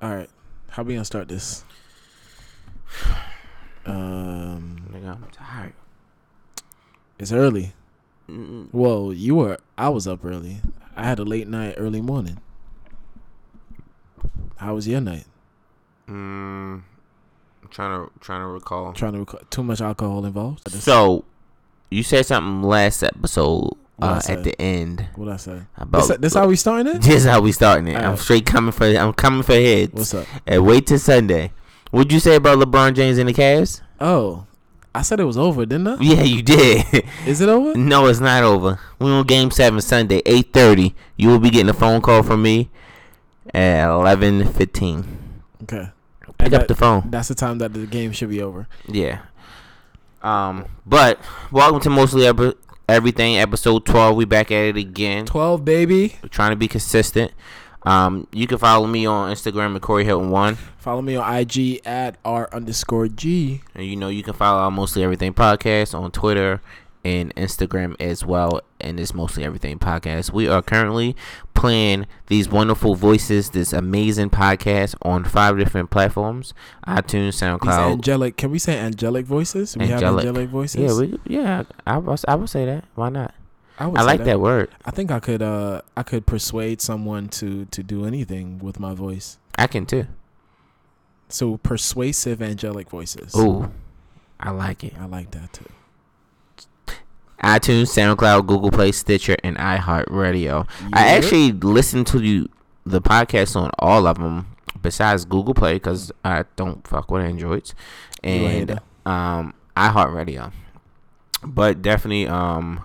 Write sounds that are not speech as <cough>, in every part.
All right. How we gonna start this? Um, Nigga, I'm tired. it's early. Mm-mm. Well, you were. I was up early. I had a late night, early morning. How was your night? Mm, I'm trying to trying to recall. Trying to recall. Too much alcohol involved. So, you said something last episode uh, at the end What I say? about. This, this how we starting it? This is how we starting it. I'm straight coming for. I'm coming for heads. What's up? And wait till Sunday. What'd you say about LeBron James and the Cavs? Oh, I said it was over, didn't I? Yeah, you did. <laughs> Is it over? no, it's not over. We on Game Seven Sunday, eight thirty. You will be getting a phone call from me at eleven fifteen. Okay. Pick And up that- the phone. That's the time that the game should be over. Yeah. Um, but welcome to mostly Ever- everything episode twelve. We back at it again. Twelve, baby. We're trying to be consistent. Um, you can follow me on Instagram at Corey Hilton One, Follow me on IG at r underscore g. and you know you can follow our mostly everything podcast on Twitter and Instagram as well. And it's mostly everything podcast. We are currently playing these wonderful voices, this amazing podcast on five different platforms: iTunes, These SoundCloud. angelic. Can we say angelic voices? We Angelic. have angelic voices. yeah, we yeah. I was I would say that. Why not? I, would I like that word. I think I could. Uh, I could persuade someone to to do anything with my voice. I can too. So persuasive angelic voices. Ooh, I like it. I like that too. iTunes, SoundCloud, Google Play, Stitcher, and iHeartRadio. I actually listen to the the podcast on all of them besides Google Play because I don't fuck with Androids and um iHeartRadio. But definitely um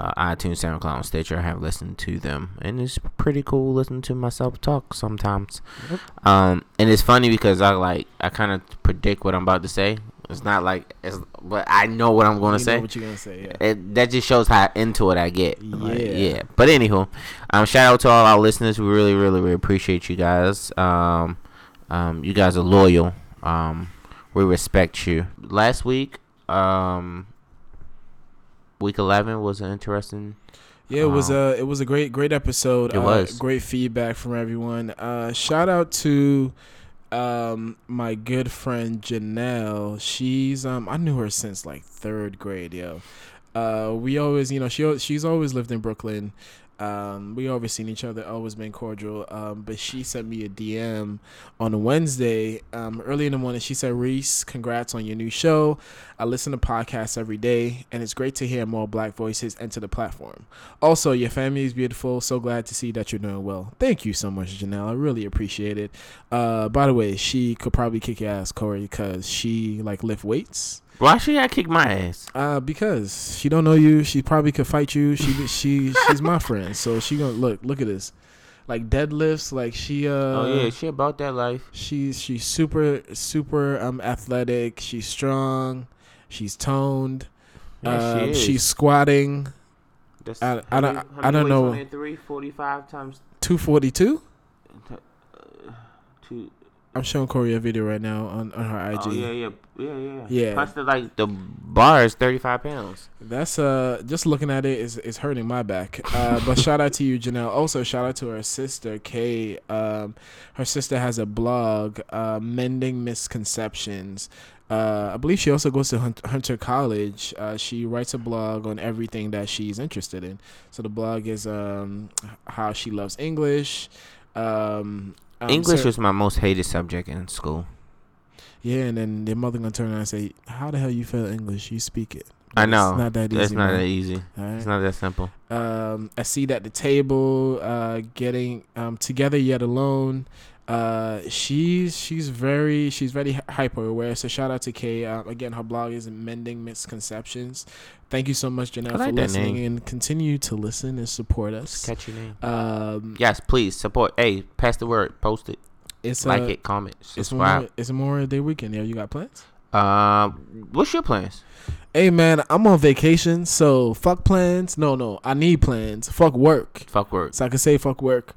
uh, iTunes, SoundCloud, and Stitcher. I have listened to them, and it's pretty cool listening to myself talk sometimes. Yep. Um, and it's funny because I like I kind of predict what I'm about to say. It's not like it's, but I know what I'm going to know say. what you gonna say? Yeah. It, that just shows how into it I get. Like, Yeah. yeah. But anywho, um, shout out to all our listeners. We really, really, really appreciate you guys. Um, um, you guys are loyal. Um, we respect you. Last week, um, week eleven was an interesting. Yeah, it was Um, a it was a great great episode. It uh, was. great feedback from everyone. Uh, shout out to um my good friend Janelle. She's um I knew her since like third grade, yo. Uh, we always you know she she's always lived in Brooklyn. Um, we always seen each other, always been cordial. Um, but she sent me a DM on a Wednesday, um, early in the morning. She said, "Reese, congrats on your new show. I listen to podcasts every day, and it's great to hear more Black voices enter the platform. Also, your family is beautiful. So glad to see that you're doing well. Thank you so much, Janelle. I really appreciate it. Uh, by the way, she could probably kick your ass, Corey, because she like lift weights. Why should I kick my ass? Uh, because she don't know you. She probably could fight you. She she she's my friend, so she gonna look look at this, like deadlifts. Like she uh. oh yeah, she about that life. She's she's super super um athletic. She's strong. She's toned. Yeah, um, she she's squatting That's I- I many- I how don't know. Three forty-five times two forty two. uh, two. I'm showing Corey a video right now on, on her IG. Oh yeah, yeah, yeah, yeah. Yeah. Plus the like the bar is thirty-five pounds. That's uh just looking at it is is hurting my back. Uh, but <laughs> shout out to you, Janelle. Also shout out to her sister Kay. Um, her sister has a blog, uh, Mending Misconceptions. Uh, I believe she also goes to Hunter College. Uh, she writes a blog on everything that she's interested in. So the blog is um how she loves English. Um, um, English so- was my most hated subject in school. yeah, and then their mother gonna turn around and say, "How the hell you fail English? You speak it." I know. It's not that easy. That's not man. that easy. Right? It's not that simple. um, a seat at the table, uh, getting um, together yet alone. Uh, she's she's very she's very hyper aware. So shout out to Kay. Um, again, her blog is Mending Misconceptions. Thank you so much, Janelle, like for listening name. and continue to listen and support us. Catchy name. Um, Yes, please support. Hey, pass the word. Post it. it's like uh, it. Comment. It's Subscribe. Memorial, it's Memorial Day weekend. Yeah, you got plans? Um, what's your plans? Hey man, I'm on vacation, so fuck plans. No, no, I need plans. Fuck work. Fuck work. So I can say fuck work.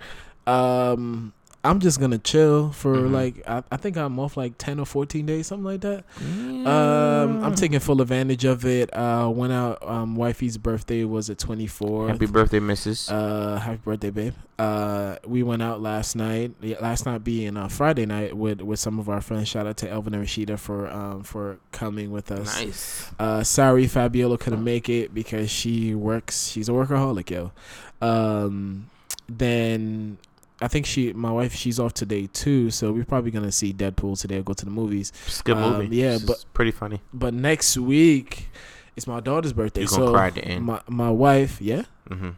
Um, I'm just gonna chill for Mhm. like I, I think I'm off like ten or fourteen days, something like that. Um, I'm taking full advantage of it. Uh, went out. Um, wifey's birthday was at 24. Happy birthday, Mrs. Uh, happy birthday, babe. Uh, we went out last night. Last night being uh, Friday night with with some of our friends. Shout out to Elvin and Rashida for um for coming with us. nice. Uh, sorry, Fabiola couldn't make it because she works. She's a workaholic, yo. Um, then I think she, my wife, she's off today too. So we're probably gonna see Deadpool today or go to the movies. It's a good Um, movie. yeah, It's but- pretty funny. But next week, it's my daughter's birthday. You're gonna so cry at the end. my my wife, yeah, Mm-hmm.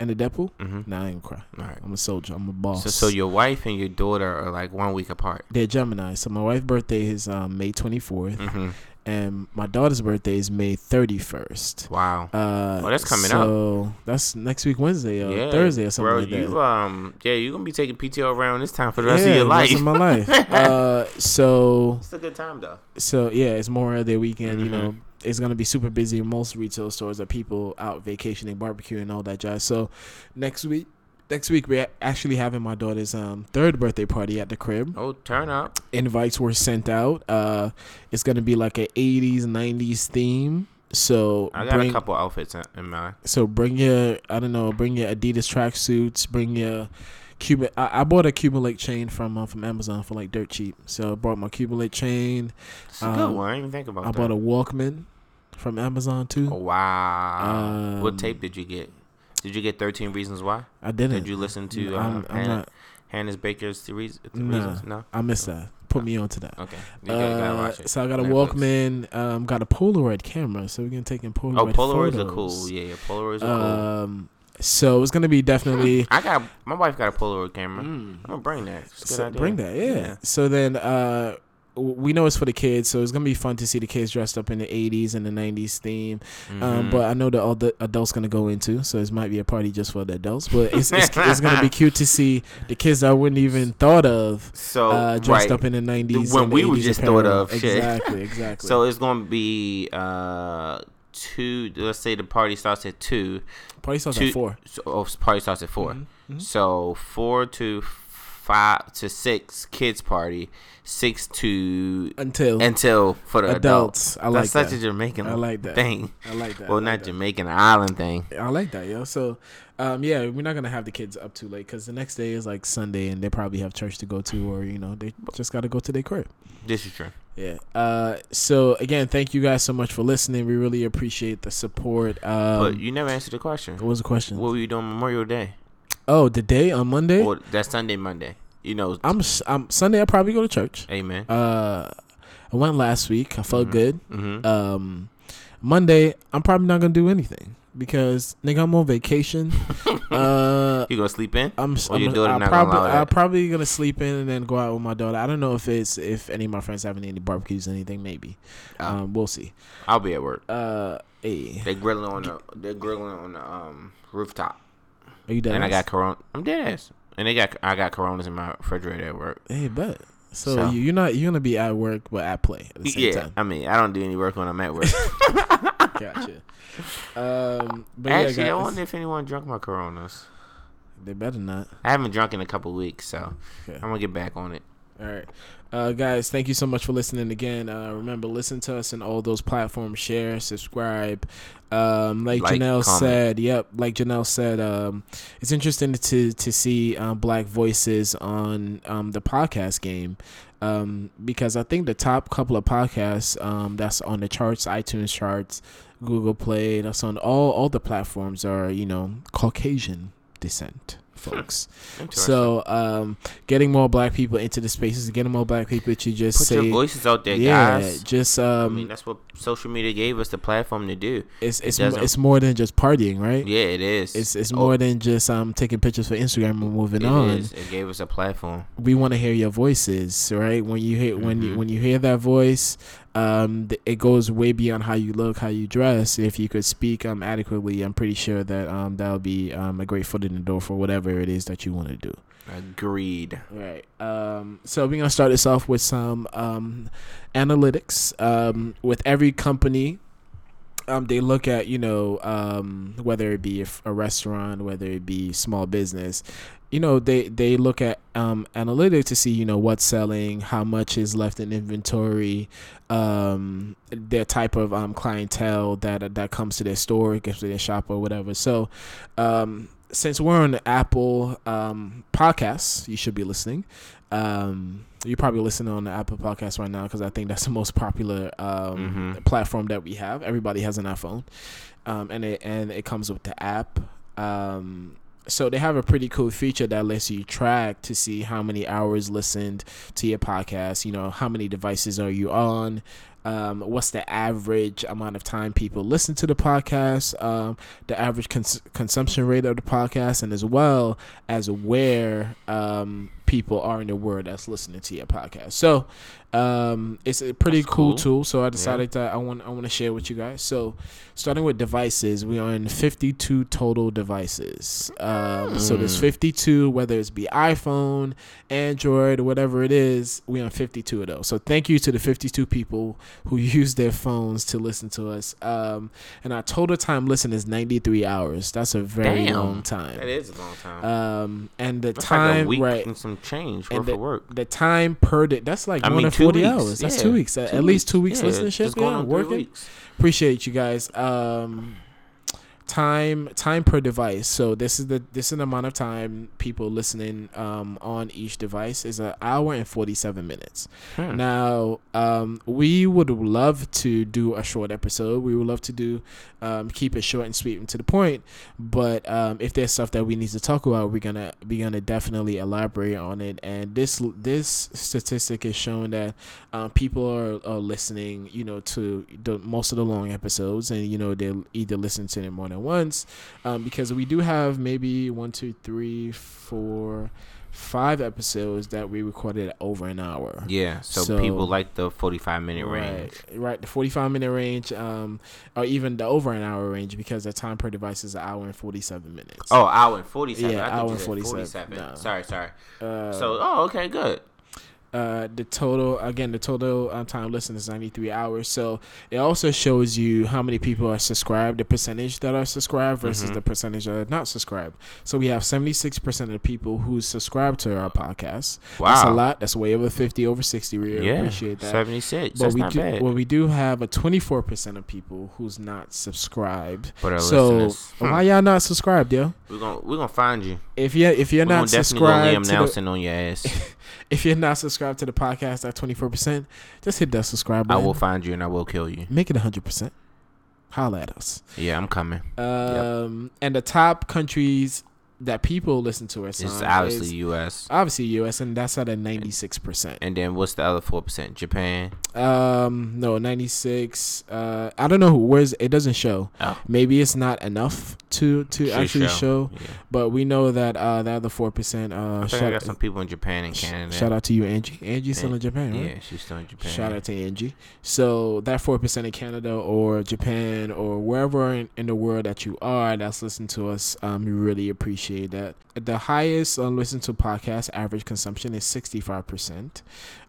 and the Deadpool. Mm-hmm. Nah, I ain't cry. All right. I'm a soldier. I'm a boss. So, so your wife and your daughter are like one week apart. They're Gemini. So my wife's birthday is um, May 24th, Mm-hmm. And my daughter's birthday is May 31st. Wow. Uh, Oh, that's coming up. So that's next week Wednesday or yeah, Thursday or something bro, like that. you um, yeah, you're gonna be taking PTO around this time for the rest yeah, of your life. rest of my life. <laughs> uh, so it's a good time though. so yeah, it's Memorial Day weekend. You Mhm. know, it's gonna be super busy. Most retail stores are people out vacationing, barbecuing, all that jazz. So next week, next week we're actually having my daughter's um third birthday party at the crib. Oh, turn up. Invites were sent out. Uh, it's gonna be like a '80s, '90s theme. So I got bring a couple outfits in, in mind. so bring your I don't know, bring your Adidas tracksuits, bring your Cuban. I, I bought a Cuban link chain from uh, from Amazon for like dirt cheap. So I bought my Cuban link chain. It's a good Um, one. I didn't even think about I that. bought a Walkman from Amazon too. Oh, wow. what Um, tape did you get? Did you get 13 Reasons Why? I didn't. Did you listen to I'm, um, I'm Hannah, not. Hannah's Baker's the reason, the Nah. reasons? No. I missed that. Put me on to that. Okay. You gotta, gotta Uh, so I got a Netflix. Walkman. Um, got a Polaroid camera. So we're gonna take in Polaroid. Oh, Polaroids are cool. Yeah, yeah. Polaroids are cool. Um, so it's gonna be definitely. <laughs> I got my wife got a Polaroid camera. Mm. I'm gonna bring that. It's a good So bring that, yeah. Yeah. So then, uh, we know it's for the kids, so it's gonna be fun to see the kids dressed up in the '80s and the '90s theme. Um, Mhm. but I know that all the adults gonna go into, so this might be a party just for the adults. But it's it's, it's gonna be <laughs> cute to see the kids that I wouldn't even thought of so uh, dressed right. up in the '90s When and we were 80s just thought apparel. of, shit. exactly, <laughs> exactly. So it's gonna be uh two. Let's say the party starts at two. party starts two- at four. So oh, party starts at 4 Mhm, mhm. So four to five to six kids party. Six to until until for the adults. adults. I like That's such that. a Jamaican I like that. thing. I like that. Well, like not that. Jamaican island thing. I like that, yo. So, um, yeah, we're not gonna have the kids up too late because the next day is like Sunday, and they probably have church to go to, or you know, they just gotta go to their crib. This is true. Yeah. Uh, so again, thank you guys so much for listening. We really appreciate the support. Um, but you never answered the question. what was the question? What were you doing Memorial Day? oh, the day on Monday. Or that's Sunday, Monday. You know, I'm, I'm Sunday. I probably go to church. amen. Uh, I went last week. I felt Mhm. good. Mm-hmm. Um, Monday, I'm probably not gonna do anything because nigga, I'm on vacation. <laughs> uh, you gonna sleep in? I'm. Or I'm, daughter I'm probably. I'm probably gonna sleep in and then go out with my daughter. I don't know if it's if any of my friends having any barbecues or anything. Maybe. Oh. Um, we'll see. I'll be at work. Uh, hey, They grilling on the they're grilling on the um rooftop. are you done? And I got corona. I'm dead ass. And they got I got coronas in my refrigerator at work. Hey, bet. So, So- You, you're not. You're gonna be at work, but at play at the same Yeah, time. I mean I don't do any work when I'm at work. <laughs> Gotcha. Um, but Actually, yeah, I wonder if anyone drunk my coronas. they better not. I haven't drunk in a couple weeks, so Okay. I'm gonna get back on it. All right. Uh, guys, thank you so much for listening again. Uh, remember, listen to us on all those platforms. Share, subscribe. Um, like, Like, Janelle comment. said, yep. Like Janelle said, um, it's interesting to to see um, black voices on um, the podcast game um, because I think the top couple of podcasts um, that's on the charts, iTunes charts, Google Play, that's on all all the platforms are you know Caucasian descent folks. <laughs> So, um, getting more black people into the spaces, getting more black people to just Put say, your voices out there, yeah, guys. just I um, mean, that's what social media gave us the platform to do. it's it's doesn't- it's more than just partying, right? Yeah, it is. It's it's Oh, more than just um taking pictures for Instagram and moving it on. is. It gave us a platform. We want to hear your voices, right? When you hear when you Mhm. when you hear that voice, um, it goes way beyond how you look, how you dress. If you could speak um adequately, I'm pretty sure that um that'll be um a great foot in the door for whatever it is that you want to do. Agreed. Right. Um, so we're gonna start this off with some um, analytics. Um, with every company, um, they look at you know um, whether it be a restaurant, whether it be small business. You know they they look at um, analytics to see you know what's selling, how much is left in inventory, um, their type of um, clientele that that comes to their store, gets to their shop or whatever. So, um, since we're on the Apple um, podcasts, you should be listening. Um, you're probably listening on the Apple podcast right now because I think that's the most popular um, Mhm. platform that we have. Everybody has an iPhone, um, and it and it comes with the app. Um, so they have a pretty cool feature that lets you track to see how many hours listened to your podcast. You know, how many devices are you on? Um, what's the average amount of time people listen to the podcast? Um, the average cons- consumption rate of the podcast, and as well as where um, people are in the world that's listening to your podcast. So um, it's a pretty cool, cool. tool. So I decided that I want I want to share with you guys. So starting with devices, we are on 52 total devices. Um, So there's Mm. 52, whether it's be iPhone, Android, whatever it is, we on 52 of those. So thank you to the 52 people who <laughs> use their phones to listen to us. Um, and our total time listen is 93 hours. That's a very Damn. long time. That is a long time. Um, and the That's time like right change And worth of work. the time per day that's like I more mean, 40 weeks. hours that's Yeah, two weeks at, two at least two weeks Yeah, listenership just going yeah working weeks. appreciate you guys um time time per device so this is the this is the amount of time people listening um on each device is an hour and 47 minutes Hmm. now, um, we would love to do a short episode. We would love to do um, keep it short and sweet and to the point. But um, if there's stuff that we need to talk about, we're gonna be gonna definitely elaborate on it. And this this statistic is showing that um, people are, are listening, you know, to the most of the long episodes, and you know they'll either listen to them more than once, um, because we do have maybe one, two, three, four, five episodes that we recorded over an hour. Yeah, so, So- people like the 45 minute range. right. The forty-five minute range, um, or even the over an hour range, because the time per device is an hour and forty-seven minutes. Oh, hour and 47. Yeah, hour and said 47. No. Sorry, sorry. uh, so, oh, okay, good. Uh, the total again, the total um, time listened is ninety-three hours. So it also shows you how many people are subscribed, the percentage that are subscribed versus Mhm. the percentage that are not subscribed. So we have seventy-six percent of the people who subscribe to our podcast. Wow. That's a lot. That's way over fifty, over sixty. We really Yeah, appreciate that. 76. But That's we not do, bad. well, we do have a 24% of people who's not subscribed. but so listeners, hmm, why y'all not subscribed, yo? we're gonna we're gonna find you. If you if you're we're gonna not subscribed Liam to the, on your ass. <laughs> if you're not subscribed to the podcast at 24%, just hit that subscribe button. I will find you and I will kill you. Make it 100%. Holla at us. Yeah, I'm coming. Um, and the top countries that people listen to us It's obviously is U.S. obviously US, and that's at a 96%. And then what's the other four percent? Japan. Um, no, 96. Uh, I don't know who. Where's it? Doesn't show. Oh, Maybe it's not enough to to should actually show. Yeah. But we know that uh, the other four percent. Uh, I think I got some people in Japan and Canada. shout out to you, Angie. Angie's still in Japan, right? Yeah, she's still in Japan. Shout out to Angie. So that four percent in Canada or Japan or wherever in, in the world that you are that's listening to us, um, we really appreciate that. The highest uh, listen to podcast average consumption is sixty five percent,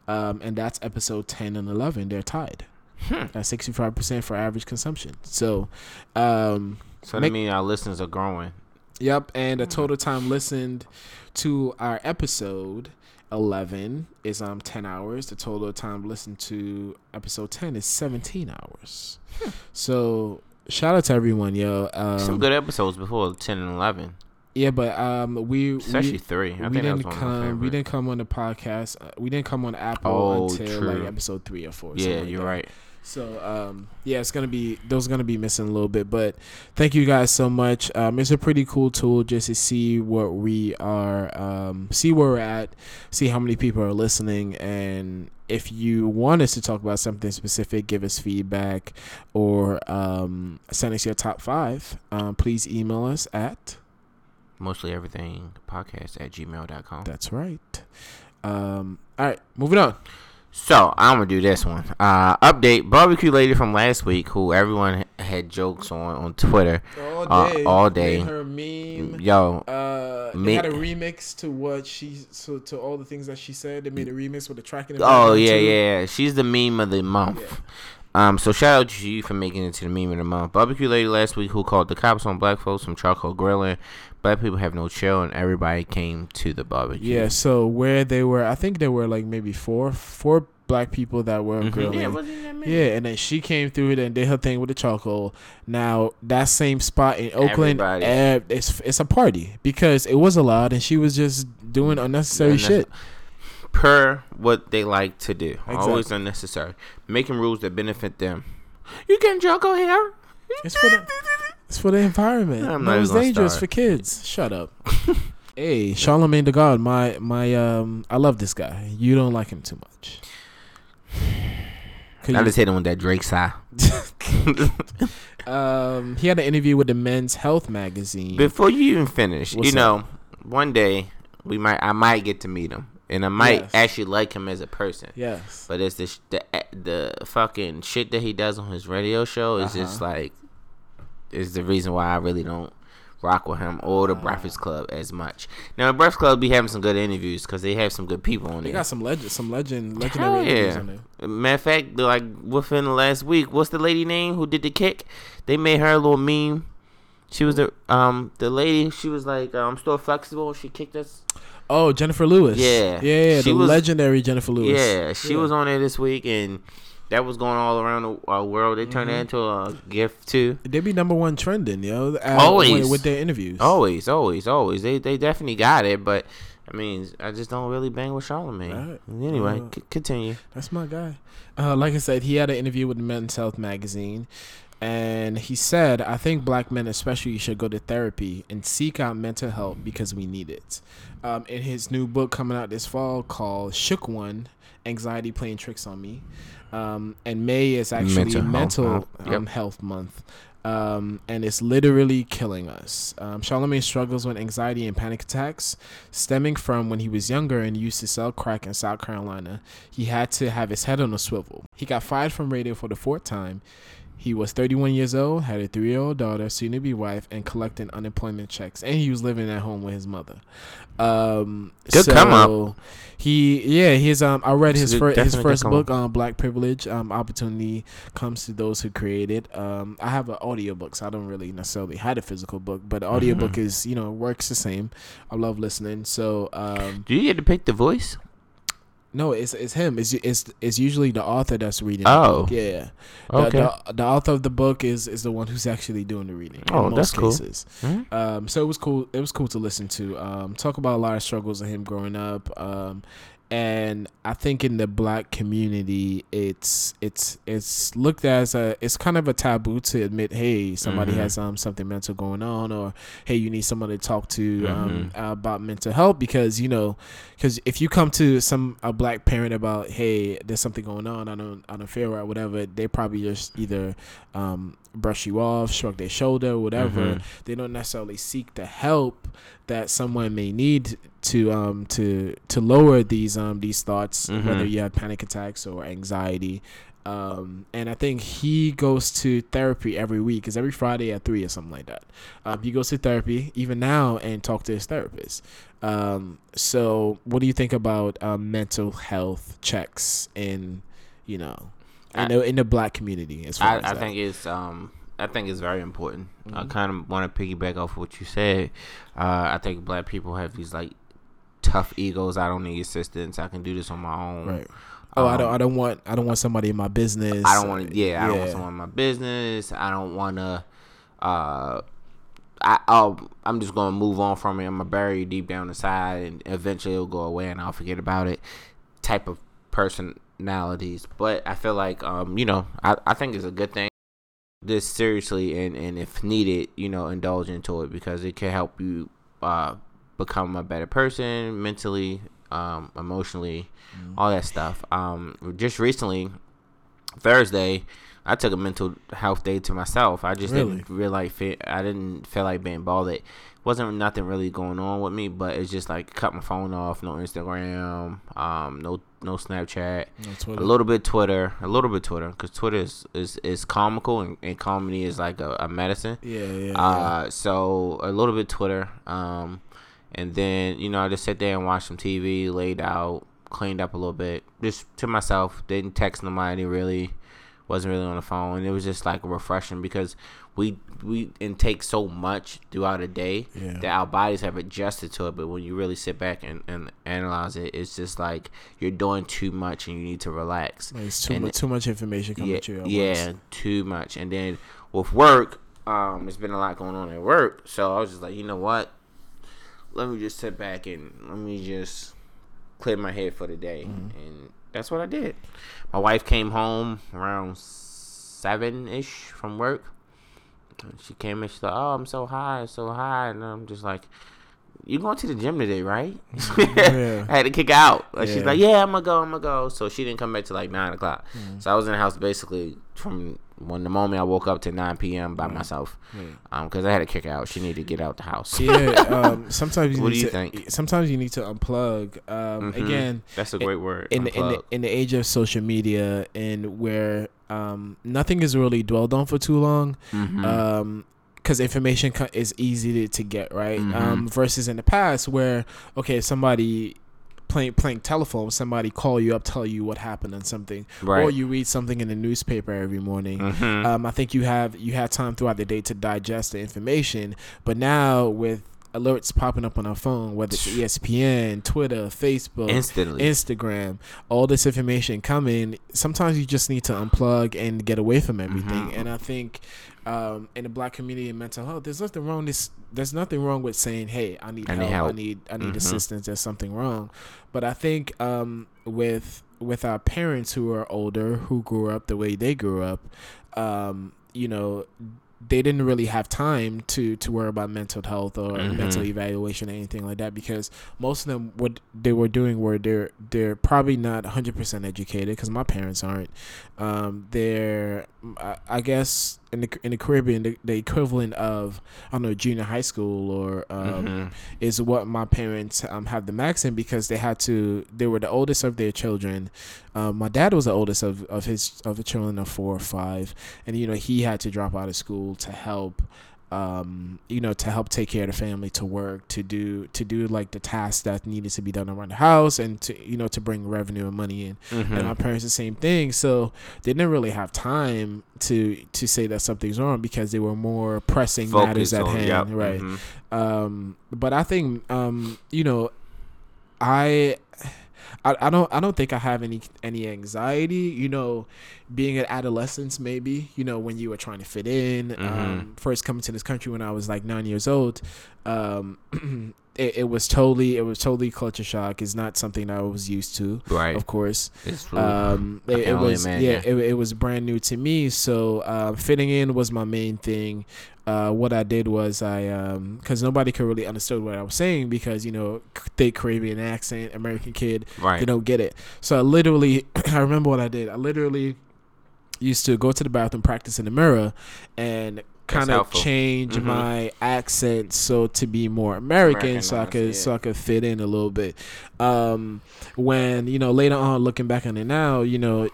um, and that's episode ten and eleven. They're tied. Hmm. Five percent for average consumption. So, um, So that Make- means our listeners are growing. Yep, and Hmm. the total time listened to our episode eleven is um ten hours. The total time listened to episode ten is seventeen hours. Hmm. So shout out to everyone, yo. some Um, good episodes before ten and eleven, yeah, but um, we especially we, three. I we didn't was one of my come. We didn't come on the podcast. Uh, we didn't come on Apple Oh, until true. like episode three or four. Yeah, like you're that. right. So um, yeah, it's gonna be those are gonna be missing a little bit, but thank you guys so much. Um, it's a pretty cool tool just to see what we are, um, see where we're at, see how many people are listening, and if you want us to talk about something specific, give us feedback or um, send us your top five. Um, please email us at. Mostly everything podcast at gmail.com. That's right. Um, all right, moving on. So I'm gonna do this one. Uh, update barbecue lady from last week, who everyone had jokes on on Twitter. All Uh, day. all day. Her meme. Yo, Uh, they Me- had a remix to what she so to all the things that she said. They made a remix with the tracking. oh yeah, too. yeah, she's the meme of the month. Um, so shout out to you for making it to the meme of the month. Barbecue lady last week who called the cops on black folks from charcoal grilling. Black people have no chill, and everybody came to the barbecue. Yeah, so where they were, I think there were like maybe four, four black people that were Mhm. grilling. Yeah, wasn't that many? Yeah, and then she came through it and did her thing with the charcoal. Now that same spot in Oakland, Everybody. eh, it's it's a party because it was allowed, and she was just doing unnecessary Yeah, shit. Per what they like to do. Always unnecessary. Making rules that benefit them. You can charcoal here. It's for the it's for the environment. I'm not it's even gonna dangerous start. for kids. Shut up. <laughs> hey, Charlamagne the God, my my um, I love this guy. You don't like him too much. Could <sighs> I you- just hit him with that Drake sigh. <laughs> um, he had an interview with the Men's Health magazine. Before you even finish, What's you know, one day we might, I might get to meet him, and I might Yes. actually like him as a person. yes. But it's the the the fucking shit that he does on his radio show is just Uh-huh. like is the reason why I really don't rock with him or the. Breakfast Club as much. Now, the Breakfast Club be having some good interviews because they have some good people on They there. They got some legend, some legend, Hell legendary interviews yeah. on there. Matter of fact, like within the last week, what's the lady name who did the kick? They made her a little meme. She was the um the lady. She was like um still flexible. She kicked us. Oh, Jennifer Lewis. Yeah. yeah, yeah She the was- legendary Jennifer Lewis. Yeah, she Yeah. was on there this week, and that was going all around the uh, world. They turned Mhm. that into a gift too. They be number one trending, yo. uh, Always. with, with their interviews. Always, always, always. They they definitely got it, but I mean, I just don't really bang with Charlamagne. Alright. Anyway, Uh, c- continue. That's my guy. Uh, like I said, he had an interview with Men's Health magazine, and he said, "I think black men, especially, should go to therapy and seek out mental help because we need it." Um, in his new book coming out this fall called "Shook One: Anxiety Playing Tricks on Me," um, and May is actually Mental mental, health month. um, health month. Um, and it's literally killing us. Um, Charlamagne struggles with anxiety and panic attacks stemming from when he was younger and used to sell crack in South Carolina he had to have his head on a swivel. He got fired from radio for the fourth time. He was 31 years old, had a three year old daughter, soon to be wife, and collecting unemployment checks. And he was living at home with his mother. Um, Good so come up. He, yeah, his um, I read his a first his first book, up. um, Black Privilege. Um, opportunity comes to those who create it. Um, I have an audiobook, so I don't really necessarily had a physical book, but the audiobook Mhm. is you know works the same. I love listening. So um, Do you get to pick the voice? No, it's it's him. It's it's it's usually the author that's reading. the Oh. book. yeah. The, Okay. the, the author of the book is is the one who's actually doing the reading. Oh, that's most cool. cases. Mhm. Um, so it was cool. It was cool to listen to. Um, talk about a lot of struggles of him growing up. Um, and I think in the black community, it's it's it's looked as a it's kind of a taboo to admit, hey, somebody Mhm. has um something mental going on, or hey, you need someone to talk to um Mhm. about mental health because you know, because if you come to some a black parent about, hey, there's something going on, I don't I don't feel right, whatever, they probably just either um brush you off, shrug their shoulder, whatever Mhm. they don't necessarily seek the help that someone may need to um to to lower these um these thoughts Mhm. whether you have panic attacks or anxiety. Um and i think he goes to therapy every week. It's every friday at three or something like that. Um he goes to therapy even now and talk to his therapist. Um so what do you think about um mental health checks in you know in, I- the, in the black community as far I, as I think it's um I think it's very important. I Mhm. kind of want to piggyback off what you said. Uh, I think black people have these like tough egos. I don't need assistance. I can do this on my own. right oh i don't Um, i don't want i don't want somebody in my business I don't want to. Yeah, I don't want someone in my business. I don't want to. Uh, I I'll, I'm just gonna move on from it. I'm gonna bury it deep down inside, and eventually it'll go away, and I'll forget about it. Type of personalities, but I feel like um, you know, I I think it's a good thing. This seriously, and and if needed, you know, indulge into it because it can help you uh become a better person mentally, um, emotionally, all that stuff. Um, just recently, Thursday, I took a mental health day to myself. I just Really? didn't really. I didn't feel like being bothered. Wasn't nothing really going on with me, but it's just like cut my phone off. No Instagram. Um, no no Snapchat. No Twitter. A little bit Twitter. A little bit Twitter because Twitter is, is is comical and, and comedy is like a, a medicine. Yeah, yeah. yeah. Uh, so a little bit Twitter. Um, and then you know I just sit there and watch some TV, laid out, cleaned up a little bit, just to myself. Didn't text nobody really. Wasn't really on the phone. And it was just like refreshing because we we intake so much throughout a day Yeah. that our bodies have adjusted to it. But when you really sit back and, and analyze it, it's just like you're doing too much and you need to relax. Like, it's too And much, too much information coming Yeah, at you. At yeah, once. too much. And then with work, um, there's been a lot going on at work. So I was just like, you know what? Let me just sit back and let me just clear my head for the day. Mm-hmm. And that's what I did. My wife came home around seven ish from work. And she came and she's like, Oh, I'm so high, so high. And I'm just like, You going to the gym today, right? Mm-hmm. <laughs> Yeah. I had to kick her out. Like, She's like, Yeah, I'm gonna go, I'm gonna go. So she didn't come back till like nine o'clock. Mm. So I was in the house basically from when the moment I woke up to 9 p.m. by myself. Um, because I had to kick out. She needed to get out the house. yeah. Um, <laughs> sometimes you What need do you to, think? Sometimes you need to unplug. Um, Mhm. Again, That's a great word. in the, in the in the age of social media and where um nothing is really dwelled on for too long. Mhm. um because information co- is easy to, to get right Mhm. um versus in the past where okay somebody playing playing telephone somebody call you up tell you what happened on something or you read something in the newspaper every morning Mhm. um i think you have you have time throughout the day to digest the information but now with alerts popping up on our phone whether it's espn twitter facebook Instantly. Instagram, all this information coming. Sometimes you just need to unplug and get away from everything. Mhm. And I think um, in the black community and mental health, there's nothing wrong. This there's nothing wrong with saying, "Hey, I need I help. need help." I need I need Mhm. assistance. There's something wrong." But I think um, with with our parents who are older, who grew up the way they grew up, um, you know. They didn't really have time to, to worry about mental health or Mhm. mental evaluation or anything like that because most of them what they were doing were they're they're probably not 100% educated because my parents aren't um they're I, I guess in the in the Caribbean the, the equivalent of I don't know junior high school or um Mhm. is what my parents um have the max in because they had to they were the oldest of their children um my dad was the oldest of of his of the children of four or five and you know he had to drop out of school to help um you know to help take care of the family to work to do to do like the tasks that needed to be done around the house and to you know to bring revenue and money in. And my parents the same thing. So they didn't really have time to to say that something's wrong because they were more pressing matters at on- hand yep, right. mhm. um but i think um you know i I, I don't I don't think I have any any anxiety. You know, being an adolescence, maybe you know when you were trying to fit in. Mm-hmm. Um, first coming to this country when I was like nine years old, um, <clears throat> it, it was totally it was totally culture shock. It's not something I was used to, Right. of course. It's true. Um, it, it was imagine. yeah, it, it was brand new to me. So uh, fitting in was my main thing. Uh, what I did was I, um, because nobody could really understood what I was saying because you know thick Caribbean accent, American kid, right. they don't get it. So I literally, <clears throat> I remember what I did. I literally used to go to the bathroom, practice in the mirror, and kind of change Mhm. my accent so to be more American, so I could yeah. so I could fit in a little bit. Um, when you know later on, looking back on it now, you know.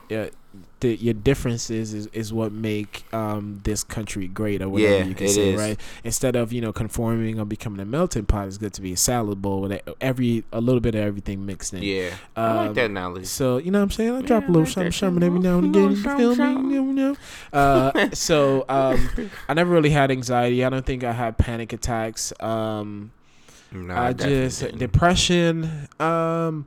The, your differences is, is what make um, this country great or whatever Yeah, you can it say is. right instead of you know conforming or becoming a melting pot it's good to be a salad bowl with every a little bit of everything mixed in Yeah. I like Um, that knowledge. so you know what I'm saying? I Yeah, drop a little like something, that something every now and again. You feel me? You know? Uh, <laughs> so um, I never really had anxiety. I don't think I had panic attacks. Um, No, I definitely just didn't. depression. Um,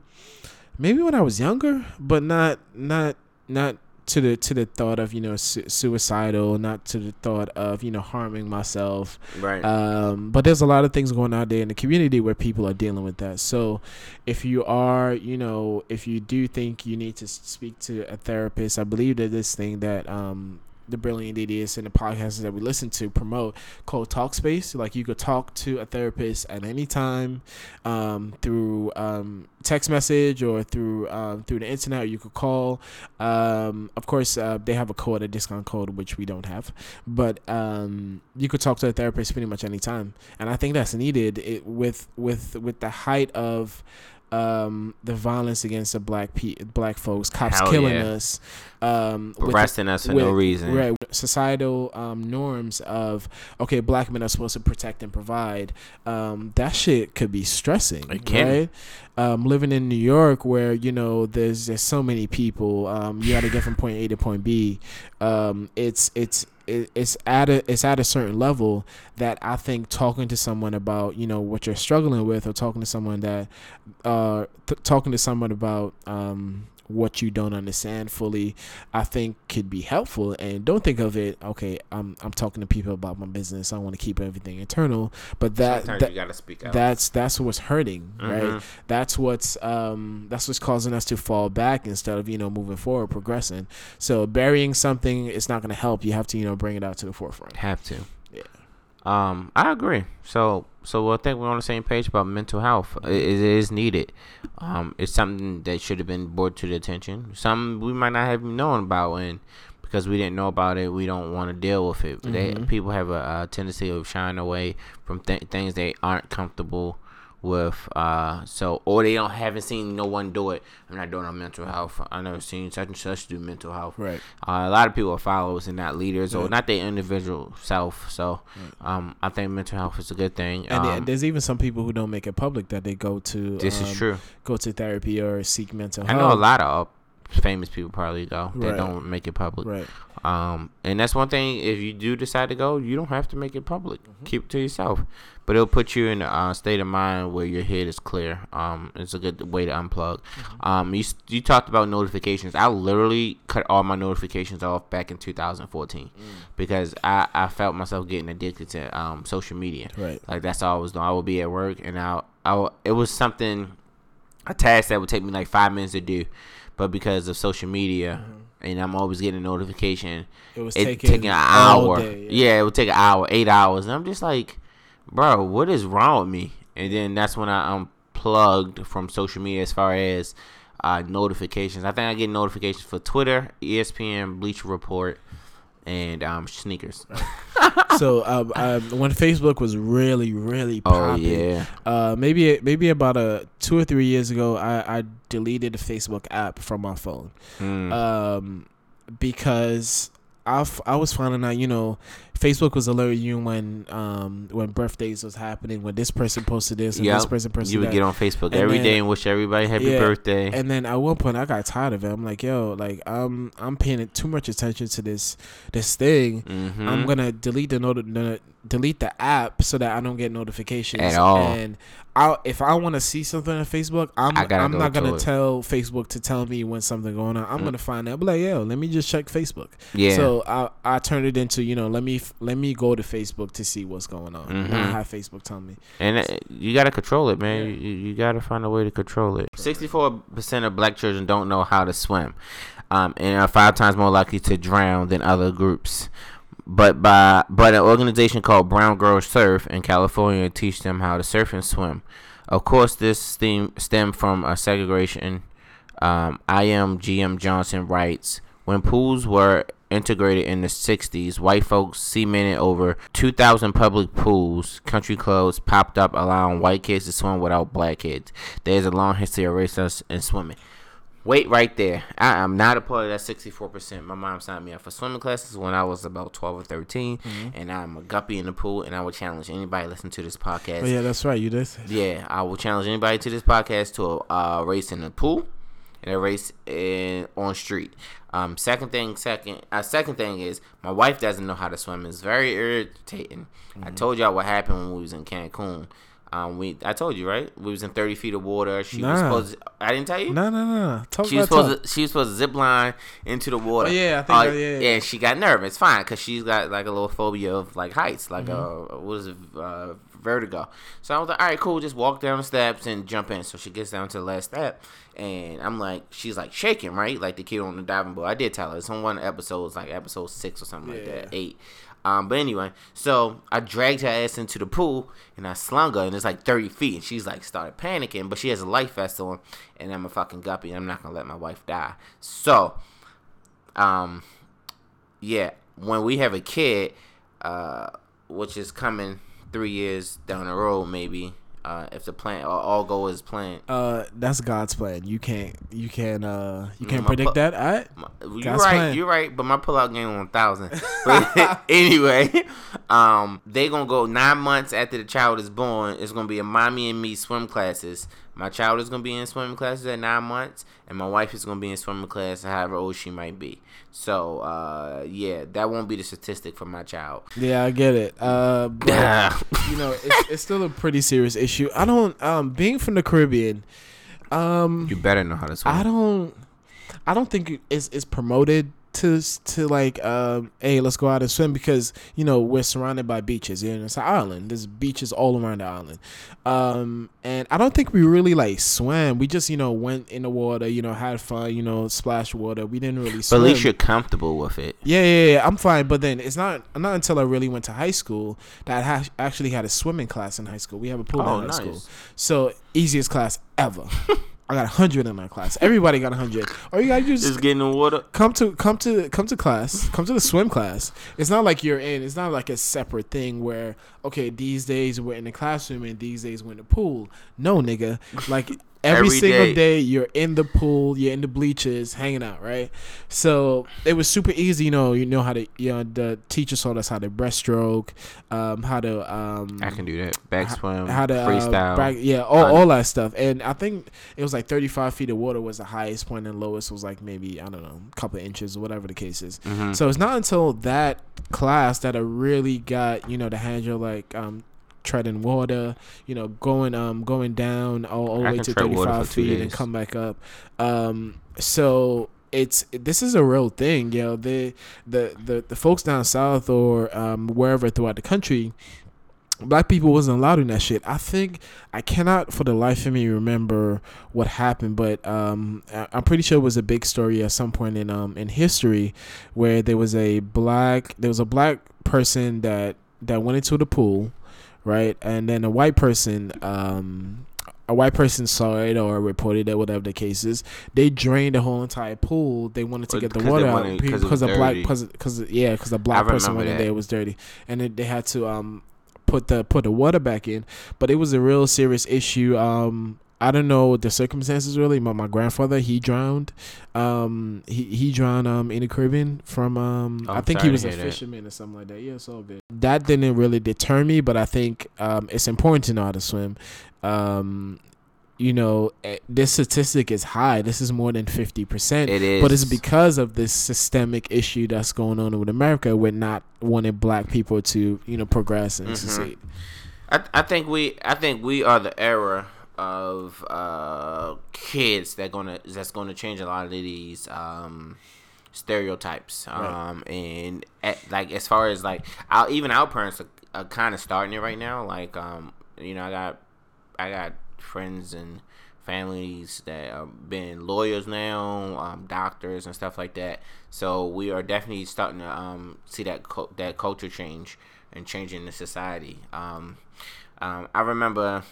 maybe when I was younger, but not not not to the to the thought of you know su- suicidal, not to the thought of you know harming myself. right. Um, but there's a lot of things going on there in the community where people are dealing with that. So, if you are, you know, if you do think you need to speak to a therapist, I believe that this thing that um, the Brilliant Idiots and the podcasts that we listen to promote called Talkspace. Like you could talk to a therapist at any time um, through um, text message or through um, through the internet. Or you could call. Um, of course, uh, they have a code, a discount code, which we don't have but um, you could talk to a therapist pretty much any time. and I think that's needed it, with with with the height of um, the violence against the black pe- black folks, cops Hell killing yeah. us, um, with- Arresting us for no reason. Right, societal um, norms of okay, black men are supposed to protect and provide. Um, that shit could be stressing, It can. right? Um, living in New York, where you know there's there's so many people, um, you got to get from point A to point B. Um, it's it's it, it's at a it's at a certain level that I think talking to someone about you know what you're struggling with, or talking to someone that uh, t- talking to someone about um, what you don't understand fully, I think could be helpful. And don't think of it, okay, I'm I'm talking to people about my business. I want to keep everything internal, but that, Sometimes that you gotta speak out. that's that's what's hurting, right? Mhm. That's what's um that's what's causing us to fall back instead of you know moving forward, progressing. So burying something is not going to help. You have to you know bring it out to the forefront. Have to. Yeah. Um, I agree. So, so I think we're on the same page about mental health. It, it is needed. Um, it's something that should have been brought to the attention. Some we might not have known about, and because we didn't know about it, we don't want to deal with it. They Mhm. people have a, a tendency of shying away from th- things they aren't comfortable with. Uh, so or they don't haven't seen no one do it. I'm not doing on mental health. I never seen such and such do mental health. Right. Uh, a lot of people are followers and not leaders, or not their individual self. So, um, I think mental health is a good thing. And Um, there's even some people who don't make it public that they go to this um, is true. go to therapy or seek mental health. I know a lot of famous people probably go that Right. don't make it public. Right. Um, and that's one thing. If you do decide to go, you don't have to make it public. Mm-hmm. Keep it to yourself. But it'll put you in a uh, state of mind where your head is clear. Um, it's a good way to unplug. Mm-hmm. Um, you you talked about notifications. I literally cut all my notifications off back in 2014 Mm. because I, I felt myself getting addicted to um social media. Right. Like that's all I was doing. I would be at work and I, I it was something, a task that would take me like five minutes to do, but because of social media, and I'm always getting a notification, It was it taking, taking an hour. day, yeah. it would take an hour, eight hours, and I'm just like, bro, what is wrong with me? And then that's when I unplugged from social media as far as uh, notifications. I think I get notifications for Twitter, ESPN, Bleacher Report, and um, sneakers. <laughs> so um, um, when Facebook was really, really Oh yeah. uh, maybe maybe about a two or three years ago, I, I deleted the Facebook app from my phone, Mm. um, because I, f- I was finding out, you know, Facebook was alerting you when um when birthdays was happening, when this person posted this and this Yep. person posted you would that. get on Facebook And every day then- and wish everybody happy Yeah, birthday. And then at one point, I got tired of it. I'm like, yo, like I'm I'm paying too much attention to this this thing. mm-hmm. I'm gonna delete the noti- the- delete the app so that I don't get notifications At all. And I if I want to see something on Facebook, I'm I'm go not gonna it. tell Facebook to tell me when something going on. I'm Mm. gonna find out. Be like, yo, let me just check Facebook. yeah. So I I turned it into you know let me let me go to Facebook to see what's going on. Mhm. Not have Facebook tell me. And uh, you gotta control it, man. Yeah. You, you gotta find a way to control it. Sixty-four percent of black children don't know how to swim, um, and are five times more likely to drown than other groups. But by but an organization called Brown Girls Surf in California teach them how to surf and swim. Of course, this stem stemmed from a segregation. Um, I am GM Johnson writes when pools were integrated in the 60s, white folks cemented over 2,000 public pools. Country clubs popped up, allowing white kids to swim without black kids. There's a long history of racism in swimming. Wait right there. I am not a part of that 64%. My mom signed me up for swimming classes when I was about 12 or 13, and I'm a guppy in the pool, and I would challenge anybody listening to this podcast. Oh yeah, that's right. You did. Yeah, I will challenge anybody to this podcast to a uh, race in the pool and a race in on street. Um, second thing, second, uh, second thing is my wife doesn't know how to swim. It's very irritating. I Mm-hmm. told y'all what happened when we was in Cancun. Um, we I told you right. We was in thirty feet of water. She was supposed. To, I didn't tell you. No, no, no. Talk She was supposed to, she was supposed to zip line into the water. Oh, yeah, I think Uh, that- yeah, yeah. And she got nervous. Fine, because she's got like a little phobia of like heights, like Mm-hmm. uh, what is it, uh, vertigo. So I was like, all right, cool, just walk down the steps and jump in. So she gets down to the last step, and I'm like, she's like shaking, right, like the kid on the diving board. I did tell her it's on one episode, it's like episode six or something like that, eight. Um, but anyway, so I dragged her ass into the pool and I slung her, and it's like 30 feet, and she's like started panicking, but she has a life vest on, and I'm a fucking guppy, and I'm not gonna let my wife die. So, um, yeah, when we have a kid, uh, which is coming three years down the road, maybe, Uh, if the plan all, all go as planned. Uh, that's God's plan. You can't, you can't, uh, you can't My predict pu- that. All right. My- You're God's right. plan. You're right. But my pullout game thousand. <laughs> But <laughs> anyway, um, they gonna go nine months after the child is born. It's gonna be a mommy and me swim classes. My child is gonna be in swimming classes at nine months, and my wife is gonna be in swimming class, however old she might be. So, uh, yeah, that won't be the statistic for my child. Yeah, I get it. Uh, but you know, it's, it's still a pretty serious issue. I don't, um, being from the Caribbean, um, you better know how to swim. I don't, I don't think it's it's promoted to to like, um, hey, let's go out and swim because you know we're surrounded by beaches. You know, it's an island. There's beaches all around the island, um, and I don't think we really like swam. We just you know went in the water, you know, had fun, you know, splash water. We didn't really but swim. at least you're comfortable with it. Yeah, yeah, yeah, I'm fine. But then it's not not until I really went to high school that I ha- actually had a swimming class in high school. We have a pool Oh, in high nice. school, so easiest class ever. <laughs> I got a hundred in my class. Everybody got a hundred. All you gotta is Just get in the water. come to come to come to class. Come to the swim class. It's not like you're in. It's not like a separate thing where okay, these days we're in the classroom and these days we're in the pool. No, nigga. Like every, Every single day. day you're in the pool, you're in the bleachers, hanging out, right? So it was super easy. You know, you know how to. You know, the teacher taught us how to breaststroke, um, how to um, I can do that. Back swim, how to uh, freestyle. yeah, all, all that stuff. And I think it was like 35 feet of water was the highest point, and lowest was like maybe I don't know, a couple of inches, or whatever the case is. Mhm. So it's not until that class that I really got you know the handle like um treading water, you know, going um going down all, all the way to 35 for two feet and come back up. Um, so it's this is a real thing, you know. The the the the folks down south or um wherever throughout the country. Black people wasn't allowed in that shit. I think I cannot for the life of me remember what happened, but um, I- I'm pretty sure it was a big story at some point in um in history where there was a black there was a black person that that went into the pool, right, and then a white person um a white person saw it or reported it, whatever the case is. They drained the whole entire pool. They wanted to get the water out 'cause it a black because yeah because a black person went in there it was dirty, and then they had to um put the put the water back in. But it was a real serious issue. Um, I don't know the circumstances really. but my grandfather he drowned. Um, he he drowned um in the Caribbean from um Oh, I I'm think he was a that. fisherman or something like that. Yeah, it's all good. That didn't really deter me, but I think um it's important to know how to swim. Um. You know, eh, this statistic is high. This is more than fifty percent. It is. But it's because of this systemic issue that's going on with America. We're not wanting black people to, you know, progress and Mhm. succeed. I, I think we I think we are the era of uh, kids that gonna that's gonna change a lot of these um, stereotypes. Right. Um, and at, like as far as like our even our parents are, are kind of starting it right now. Like um, you know, I got I got friends and families that have been lawyers now, um, doctors and stuff like that. So we are definitely starting to um, see that cu- that culture change and changing the society. Um, um, I remember,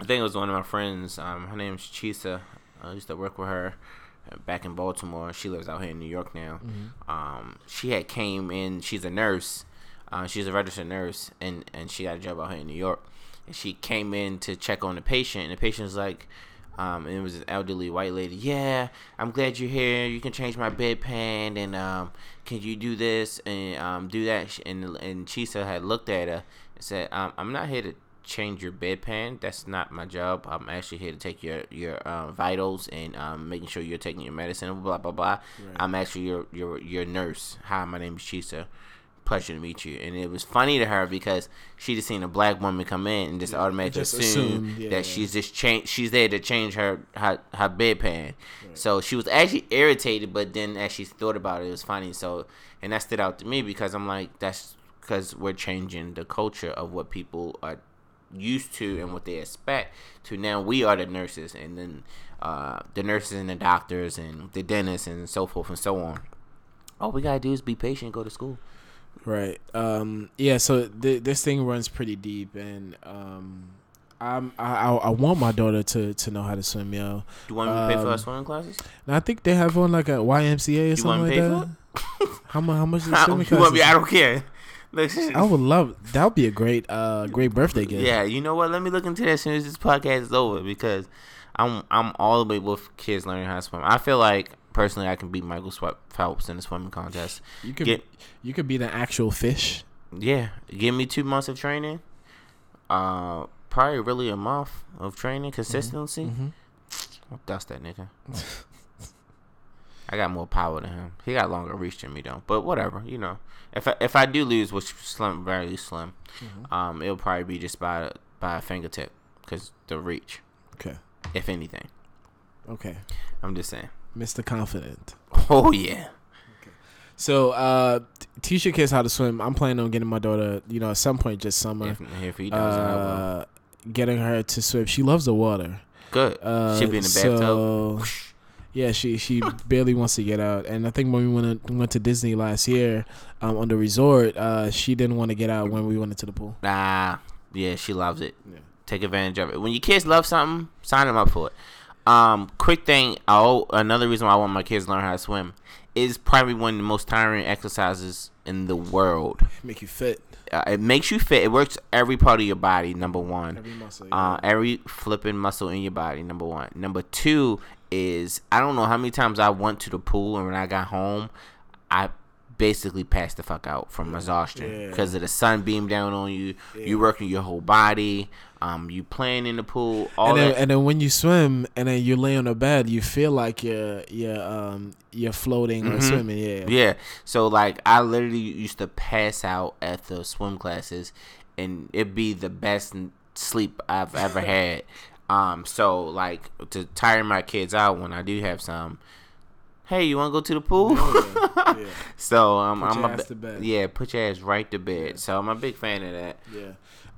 I think it was one of my friends. Um, her name's Chisa. I used to work with her back in Baltimore. She lives out here in New York now. Um, she had came in. She's a nurse. Uh, she's a registered nurse, and and she got a job out here in New York. And she came in to check on the patient, and the patient was like, um, and it was an elderly white lady. Yeah, I'm glad you're here. You can change my bedpan, and um, can you do this and um, do that? And and Chisa had looked at her and said, um, I'm not here to change your bedpan. That's not my job. I'm actually here to take your your uh, vitals and um, making sure you're taking your medicine. Blah blah blah. I'm actually your your your nurse. Hi, my name is Chisa. Pleasure to meet you. And it was funny to her because she just seen a black woman come in and just automatically just assumed assumed, yeah, that yeah. she's just change. She's there to change her her, her bedpan. So she was actually irritated, but then as she thought about it, it was funny. So and that stood out to me because I'm like, that's because we're changing the culture of what people are used to and what they expect to now we are the nurses and then uh, the nurses and the doctors and the dentists and so forth and so on. All we gotta do is be patient, go to school. Right. Um. Yeah. So th- this thing runs pretty deep, and um, I'm I I, want my daughter to to know how to swim, yo. Do you want me to pay for her Um, swimming classes? I think they have one like a YMCA or You something like that. How much? How much is <laughs> swimming want me? I don't care. I would love that. Would be a great, uh, great birthday gift. Yeah, you know what? Let me look into that as soon as this podcast is over because I'm I'm all the way with kids learning how to swim. I feel like personally I can beat Michael Phelps in a swimming contest. You could Get, you could be the actual fish. Yeah, give me two months of training. Uh, probably really a month of training consistency. Mm-hmm. I'll dust that nigga. <laughs> I got more power than him. He got longer reach than me though. But whatever, you know. If I, if I do lose, which slim, very slim, mm-hmm. um, it'll probably be just by by a fingertip, cause the reach. Okay. If anything. Okay. I'm just saying. Mr. Confident. Oh yeah. Okay. So, uh, teach your kids how to swim. I'm planning on getting my daughter, you know, at some point just summer. If, if he does, uh, getting her to swim. She loves the water. Good. Uh, She'll be in the bathtub. So, yeah, she she barely wants to get out, and I think when we went to, went to Disney last year um, on the resort, uh, she didn't want to get out when we went into the pool. Nah, yeah, she loves it. Yeah. Take advantage of it. When your kids love something, sign them up for it. Um, quick thing. Oh, another reason why I want my kids to learn how to swim is probably one of the most tiring exercises in the world. Make you fit. Uh, it makes you fit. It works every part of your body. Number one, every muscle, yeah. uh, every flipping muscle in your body. Number one. Number two is I don't know how many times I went to the pool and when I got home, I basically passed the fuck out from yeah. exhaustion because yeah. of the sun beam down on you. Yeah. You working your whole body. Um, you playing in the pool. All and then, that. and then when you swim and then you lay on the bed, you feel like you're you're um you're floating mm-hmm. or swimming. Yeah. Yeah. So like I literally used to pass out at the swim classes, and it'd be the best sleep I've ever <laughs> had. Um, so like to tire my kids out when I do have some. Hey, you want to go to the pool? Yeah, yeah. <laughs> so um, I'm a yeah, put your ass right to bed. Yeah. So I'm a big fan of that. Yeah.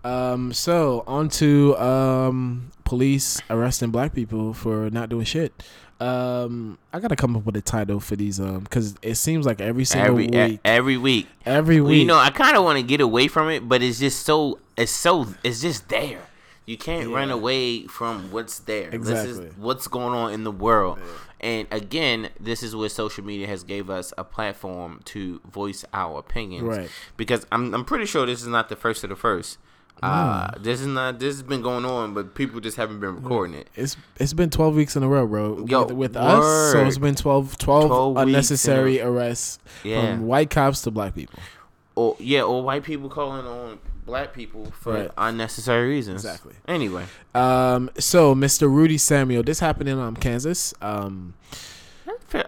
Um. So on to um police arresting black people for not doing shit. Um, I gotta come up with a title for these um because it seems like every single every, week, a, every week, every week. Well, you know, I kind of want to get away from it, but it's just so it's so it's just there. You can't yeah. run away from what's there. Exactly. This is what's going on in the world. Yeah. And again, this is where social media has gave us a platform to voice our opinions. Right. Because I'm I'm pretty sure this is not the first of the first. Uh, this is not. This has been going on, but people just haven't been recording it. It's it's been twelve weeks in a row, bro. Yo, with, with us, so it's been 12, 12, 12 unnecessary arrests yeah. from white cops to black people. Or yeah, or white people calling on black people for right. unnecessary reasons. Exactly. Anyway, um, so Mr. Rudy Samuel, this happened in um Kansas. Um,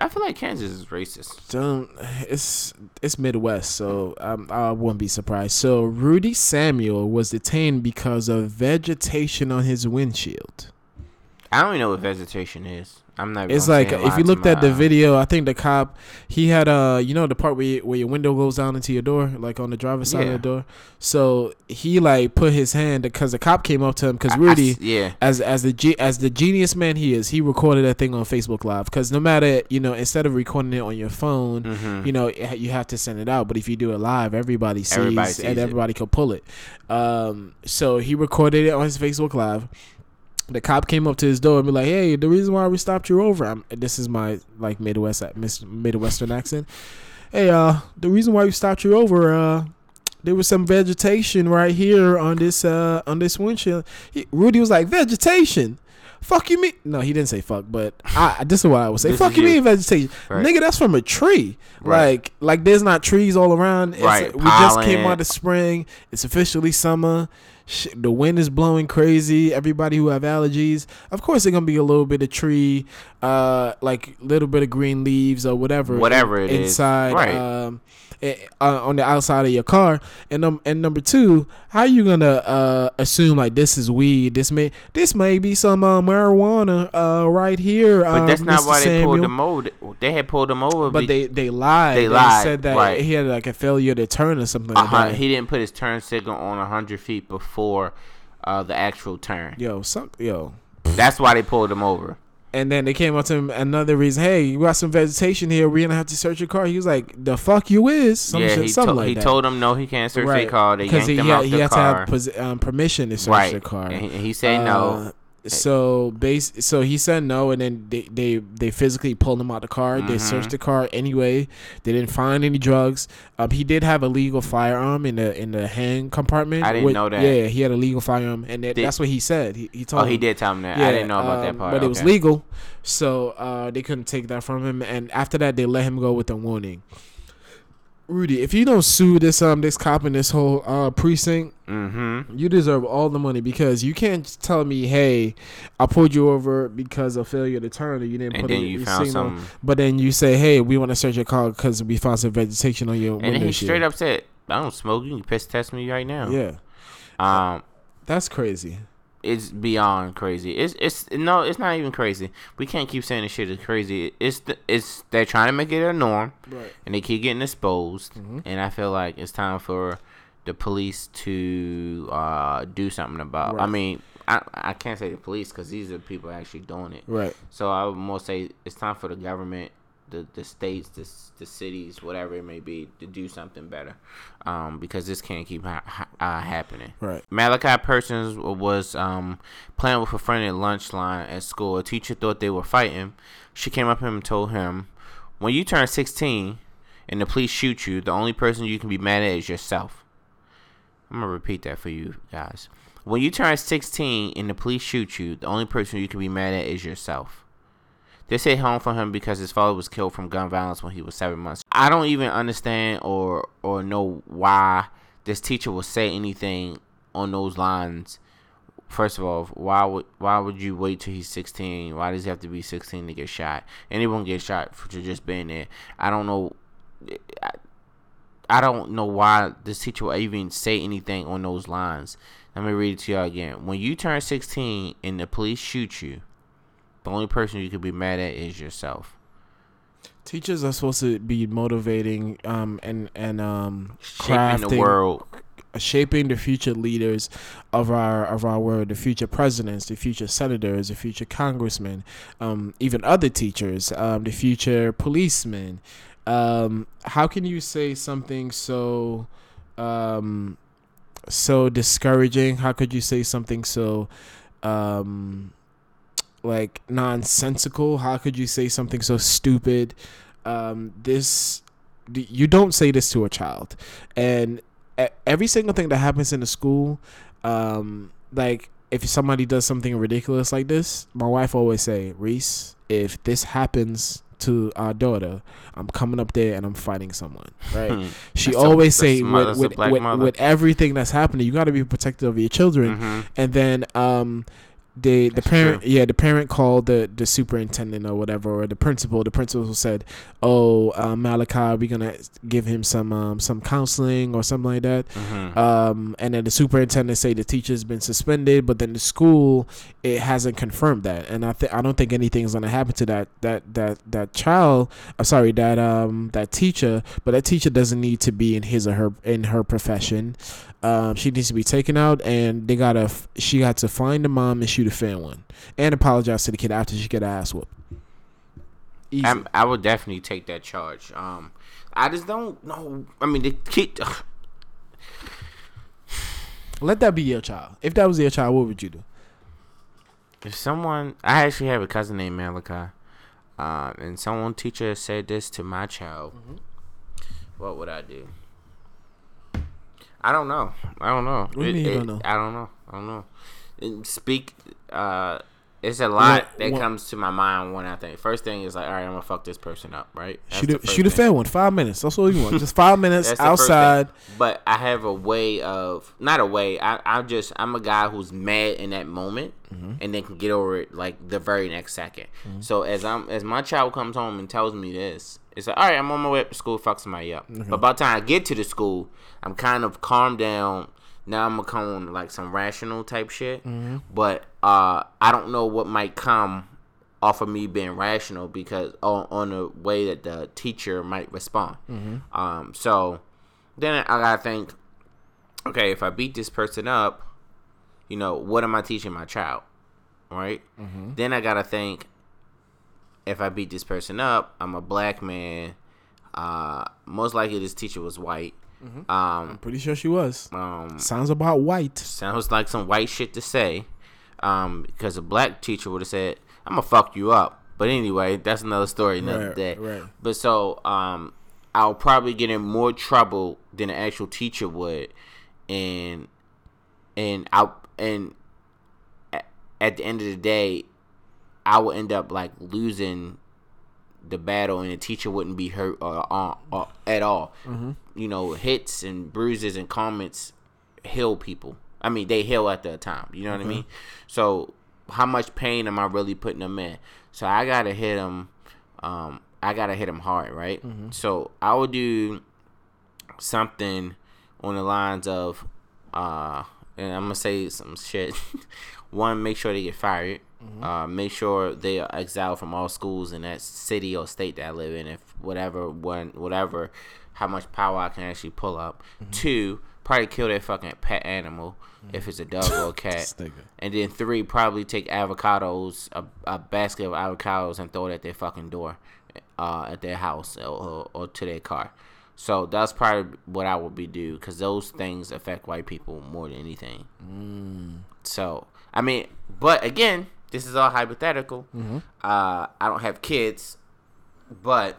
I feel like Kansas is racist. Don't it's it's Midwest, so um, I wouldn't be surprised. So Rudy Samuel was detained because of vegetation on his windshield. I don't even know what vegetation is. I'm not. It's like if you looked at the video, I think the cop he had a uh, you know the part where you, where your window goes down into your door, like on the driver's side yeah. of the door. So he like put his hand because the cop came up to him because Rudy, I, yeah, as as the as the genius man he is, he recorded that thing on Facebook Live because no matter you know instead of recording it on your phone, mm-hmm. you know you have to send it out. But if you do it live, everybody sees, everybody sees and it. everybody can pull it. Um, so he recorded it on his Facebook Live the cop came up to his door and be like, "Hey, the reason why we stopped you over, I'm, this is my like Midwest Midwestern accent. Hey, uh, the reason why we stopped you over, uh, there was some vegetation right here on this uh on this windshield." He, Rudy was like, "Vegetation." Fuck you, me? No, he didn't say fuck, but I, this is what I would say. Fuck you, mean vegetation, right. nigga? That's from a tree. Right. Like, like there's not trees all around. It's, right. We just came out of spring. It's officially summer the wind is blowing crazy. Everybody who have allergies, of course, they're gonna be a little bit of tree, uh, like little bit of green leaves or whatever, whatever it inside, is. right? Um, on the outside of your car. And um, and number two, how you gonna uh, assume like this is weed? This may this may be some uh, marijuana uh, right here. But that's um, not Mr. why they pulled them over. They had pulled them over, but they they lied. They, they lied. Said that right. he had like a failure to turn or something. Uh-huh. Like. He didn't put his turn signal on hundred feet before uh, the actual turn. Yo, suck, yo. That's why they pulled him over. And then they came up to him another reason. Hey, you got some vegetation here. We're gonna have to search your car. He was like, "The fuck you is." Some yeah, shit, he, something to- like he that. told him no, he can't search right. their car. They yanked he, him out the he car. He had to have um, permission to search right. the car. And he, he said uh, no. So base. So he said no, and then they they, they physically pulled him out the car. They Mhm. searched the car anyway. They didn't find any drugs. Um, he did have a legal firearm in the in the hand compartment. I didn't with- know that. Yeah, he had a legal firearm, and that, Did- that's what he said. He, he told. Oh, he did tell him that. I didn't know about that um, part. But it was legal, so uh, they couldn't take that from him. And after that, they let him go with a warning. Rudy, if you don't sue this um this cop in this whole uh precinct, Mm-hmm. you deserve all the money because you can't tell me, "Hey, I pulled you over because of failure to turn, and you didn't And put then it, you found signal." some, But then you say, "Hey, we want to search your car because we found some vegetation on your and then he windshield." straight up said, "I don't smoke. You can piss test me right now." Yeah, Um, that's crazy. It's beyond crazy. It's it's no, it's not even crazy. We can't keep saying this shit is crazy. It's the, it's they're trying to make it a norm, Right. and they keep getting exposed. Mhm. And I feel like it's time for the police to uh, do something about. I mean, I I can't say the police because these are the people actually doing it. Right. So I would more say it's time for the government, the the states, the the cities, whatever it may be, to do something better, um, because this can't keep ha- ha- uh, happening. Right. Malachi Persons was um, playing with a friend at lunch line at school. A teacher thought they were fighting. She came up to him and told him, "When you turn 16 and the police shoot you, the only person you can be mad at is yourself." I'm gonna repeat that for you guys. When you turn 16 and the police shoot you, the only person you can be mad at is yourself. This hit home for him because his father was killed from gun violence when he was seven months. I don't even understand or or know why this teacher would say anything on those lines. First of all, why would why would you wait till he's 16? Why does he have to be 16 to get shot? Anyone get shot for just being there. I don't know. I, I don't know why this teacher would even say anything on those lines. Let me read it to y'all again. When you turn 16 and the police shoot you, the only person you could be mad at is yourself. Teachers are supposed to be motivating um and and um Shaping the crafting- world. shaping the future leaders of our of our world, the future presidents, the future senators, the future congressmen, um, even other teachers, um, the future policemen. Um, how can you say something so um, so discouraging? How could you say something so um, like nonsensical? How could you say something so stupid? Um, this you don't say this to a child, and every single thing that happens in the school, um, like if somebody does something ridiculous like this, my wife always say, Reese, if this happens to our daughter, I'm coming up there and I'm fighting someone. <laughs> Right? She That's a- always that's say with with, with, with everything that's happening, you got to be protective of your children. Mhm. And then um, the the That's parent true. yeah the parent called the the superintendent or whatever or the principal. The principal said, "Oh, uh, Malachi, we're gonna give him some um, some counseling or something like that." Mhm. Um, and then the superintendent say the teacher's been suspended, but then the school it hasn't confirmed that, and I think I don't think anything's gonna happen to that that that that child. I'm sorry, that um that teacher, but that teacher doesn't need to be in his or her in her profession. Um, she needs to be taken out, and they gotta she got to find the mom and shoot a fair one, and apologize to the kid after she get her ass whooped. I'm, I would definitely take that charge. Um, I just don't know. I mean, the kid. Let that be your child. If that was your child, what would you do? If someone, I actually have a cousin named Malachi, um, and someone teacher said this to my child, Mm-hmm. what would I do? I don't know. I don't know. What do you mean you don't know? I don't know. I don't know. And speak. Uh, it's a lot What- that what- comes to my mind when I think. First thing is like, all right, I'm gonna fuck this person up, right? That's shoot a, shoot a fair one. Five minutes. That's all you want. Just five <laughs> minutes That's the first thing. outside. But I have a way of not a way. I I just I'm a guy who's mad in that moment Mm-hmm. and then can get over it like the very next 2nd So as I'm as my child comes home and tells me this, it's like all right, I'm on my way up to school, fuck somebody up. But by the time I get to the school, I'm kind of calmed down. Now I'm gonna come on like some rational type shit. Mm-hmm. But uh, I don't know what might come off of me being rational because on, on the way that the teacher might respond. Um, so then I gotta think, okay, if I beat this person up, you know, what am I teaching my child, right? Then I gotta think, if I beat this person up, I'm a black man. Uh, most likely this teacher was white. Um, Pretty sure she was. um, Sounds about white. sounds like some white shit to say. Um, because a black teacher would have said, "I'm gonna fuck you up." But anyway, that's another story, another Right, day. right. But so, um, I'll probably get in more trouble than an actual teacher would, and and I and at the end of the day, I would end up like losing the battle, and the teacher wouldn't be hurt or, or, or at all. Mm-hmm. You know, hits and bruises and comments heal people. I mean, they heal at the time. You know what I mm-hmm. mean? So, how much pain am I really putting them in? So I gotta hit them. Um, I gotta hit them hard, right? Mm-hmm. So I would do something on the lines of, uh, and I'm gonna say some shit. <laughs> One, make sure they get fired. Uh, make sure they are exiled from all schools in that city or state that I live in. If whatever, when whatever, how much power I can actually pull up. Two, probably kill their fucking pet animal if it's a dog or a <laughs> cat. And then three, probably take avocados, a, a basket of avocados, and throw it at their fucking door, uh, at their house or, or, or to their car. So that's probably what I would be do because those things affect white people more than anything. So I mean, but again, this is all hypothetical. Uh, I don't have kids, but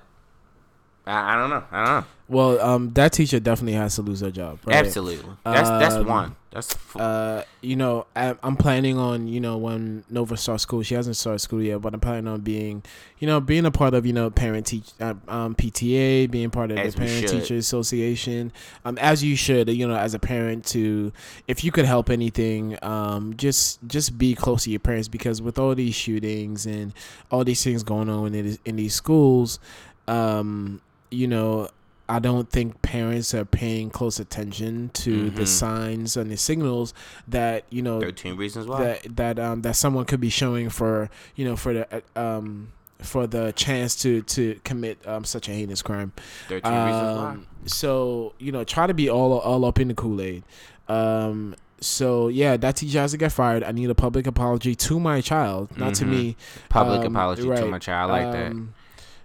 I, I don't know. I don't know. Well, um, that teacher definitely has to lose her job. Right? Absolutely, that's that's Um, one. That's f- Uh, you know, I, I'm planning on, you know, when Nova starts school, she hasn't started school yet, but I'm planning on being, you know, being a part of, you know, parent teach, uh, um, PTA, being part of As the parent teacher association, um, as you should, you know, as a parent to, if you could help anything, um, just just be close to your parents because with all these shootings and all these things going on in, in these schools, um, you know. I don't think parents are paying close attention to the Mhm. signs and the signals that you know thirteen reasons why. that that um that someone could be showing for you know for the uh, um for the chance to to commit um such a heinous crime. Thirteen reasons why. Um, so you know, try to be all all up in the Kool Aid. Um, so yeah, that teacher has to get fired. I need a public apology to my child, not to Mhm. me. Public um, apology to my child. I like that.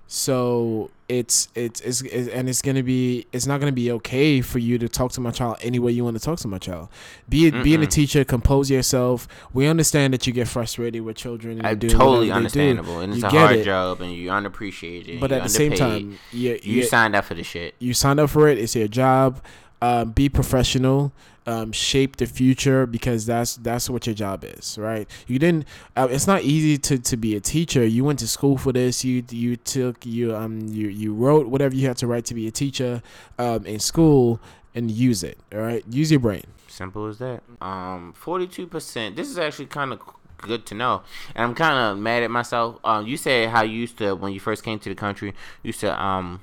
So it's, it's it's it's and it's gonna be it's not gonna be okay for you to talk to my child any way you want to talk to my child. Be it, being a teacher, compose yourself. We understand that you get frustrated with children. And I doing totally do, understandable, and it's You a hard it. job, and you're unappreciated. But at the same time, you you you, signed up for the shit. you signed up for it. It's your job. Um, be professional. Um, shape the future because that's that's what your job is, right? You didn't. Uh, it's not easy to, to be a teacher. You went to school for this. You you took you um you you wrote whatever you had to write to be a teacher, um in school and use it. All right, use your brain. Simple as that. Um, forty-two percent. This is actually kind of good to know, and I'm kind of mad at myself. Um, you said how you used to when you first came to the country, you used to um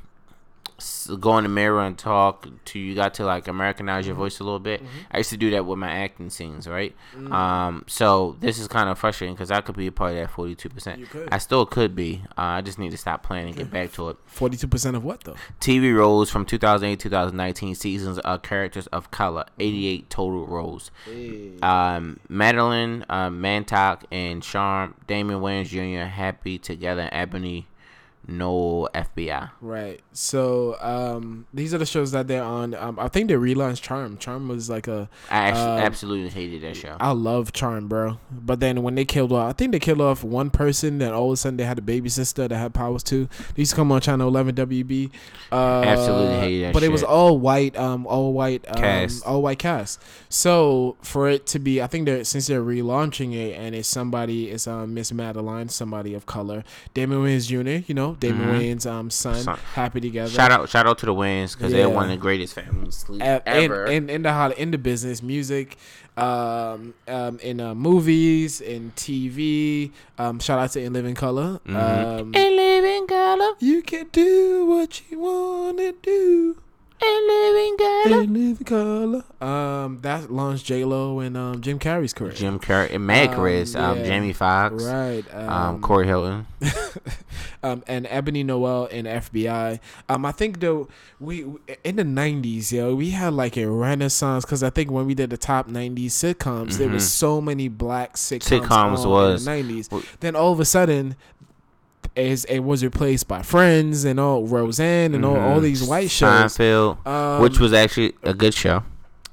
go in the mirror and talk to you got to like Americanize your voice a little bit. I used to do that with my acting scenes, right? Um, so this is kind of frustrating because I could be a part of that forty-two percent. I still could be. Uh, I just need to stop playing and get back to it. Forty two percent of what though? TV roles from 2008 2019 seasons of characters of color 88 total roles um, Madeline uh, Mantock and Charm Damon Wayans Jr. happy together Ebonée Noel FBI Right. So um, these are the shows that they're on. Um, I think they relaunched Charm. Charm was like a I actually Um, absolutely hated that show I love Charm, bro. But then when they killed off, I think they killed off one person. Then all of a sudden they had a baby sister that had powers too. These to come on Channel 11 WB. Uh, Absolutely hated that But it was all white, um, all white um, Cast. all white cast. So for it to be, I think they're since they're relaunching it and it's somebody, it's um Miss Madeline, somebody of color, Damon Wayans Jr. You know, Damon Mhm. Wayans' um son, Son. happy together. shout out shout out to the Wayans because they're one of the greatest families A- ever in, in, in the hol- in the business, music, um, um, in uh, movies, in TV. Um, shout out to In Living Color. Mhm. Um, in living color you can do what you wanna do. In living color In Living Color. Um, that launched J Lo and um Jim Carrey's career. Jim Carrey and Mad Um, Chris um, yeah. Jamie Foxx Right. um, Corey Hilton <laughs> um, and Ebonée Noel in FBI. Um, I think though we in the '90s, yo, we had like a renaissance because I think when we did the top '90s sitcoms, there was Mhm. so many black sitcoms. Sitcoms was- in the '90s. w- Then all of a sudden. Is it was replaced by Friends and all Roseanne and all, all Mhm. these white shows, Seinfeld um, which was actually a good show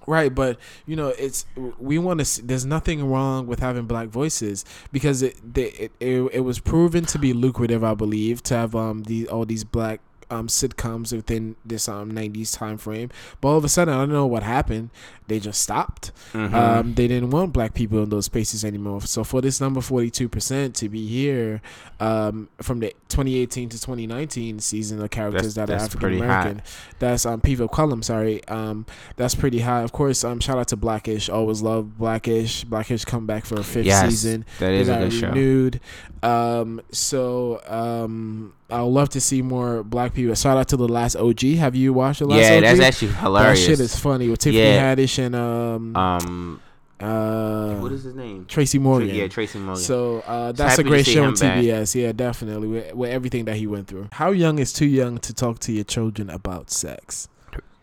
Right, but you know, it's we want to. There's nothing wrong with having black voices because it, they, it it it was proven to be lucrative, I believe, to have um the all these black um sitcoms within this um 90s time frame. But all of a sudden, I don't know what happened. They just stopped. Mhm. Um, they didn't want black people in those spaces anymore. So for this number 42% to be here um, from the 2018 to 2019 season of characters That's- that are African American, that's um, people of color. I'm sorry. Um, that's pretty high. Of course, um, shout out to Blackish. Always love Blackish. Blackish come back for a fifth Yes, season. That is a good show. renewed. Um, so um, I'd love to see more black people. Shout out to the last OG. Have you watched the last Yeah, OG? that's actually hilarious. That shit is funny with Tiffany Yeah. Haddish and um, um, uh, what is his name? Tracy Morgan. Yeah, Tracy Morgan. So uh, Just that's a great show him on back. TBS. Yeah, definitely with, with everything that he went through. How young is too young to talk to your children about sex?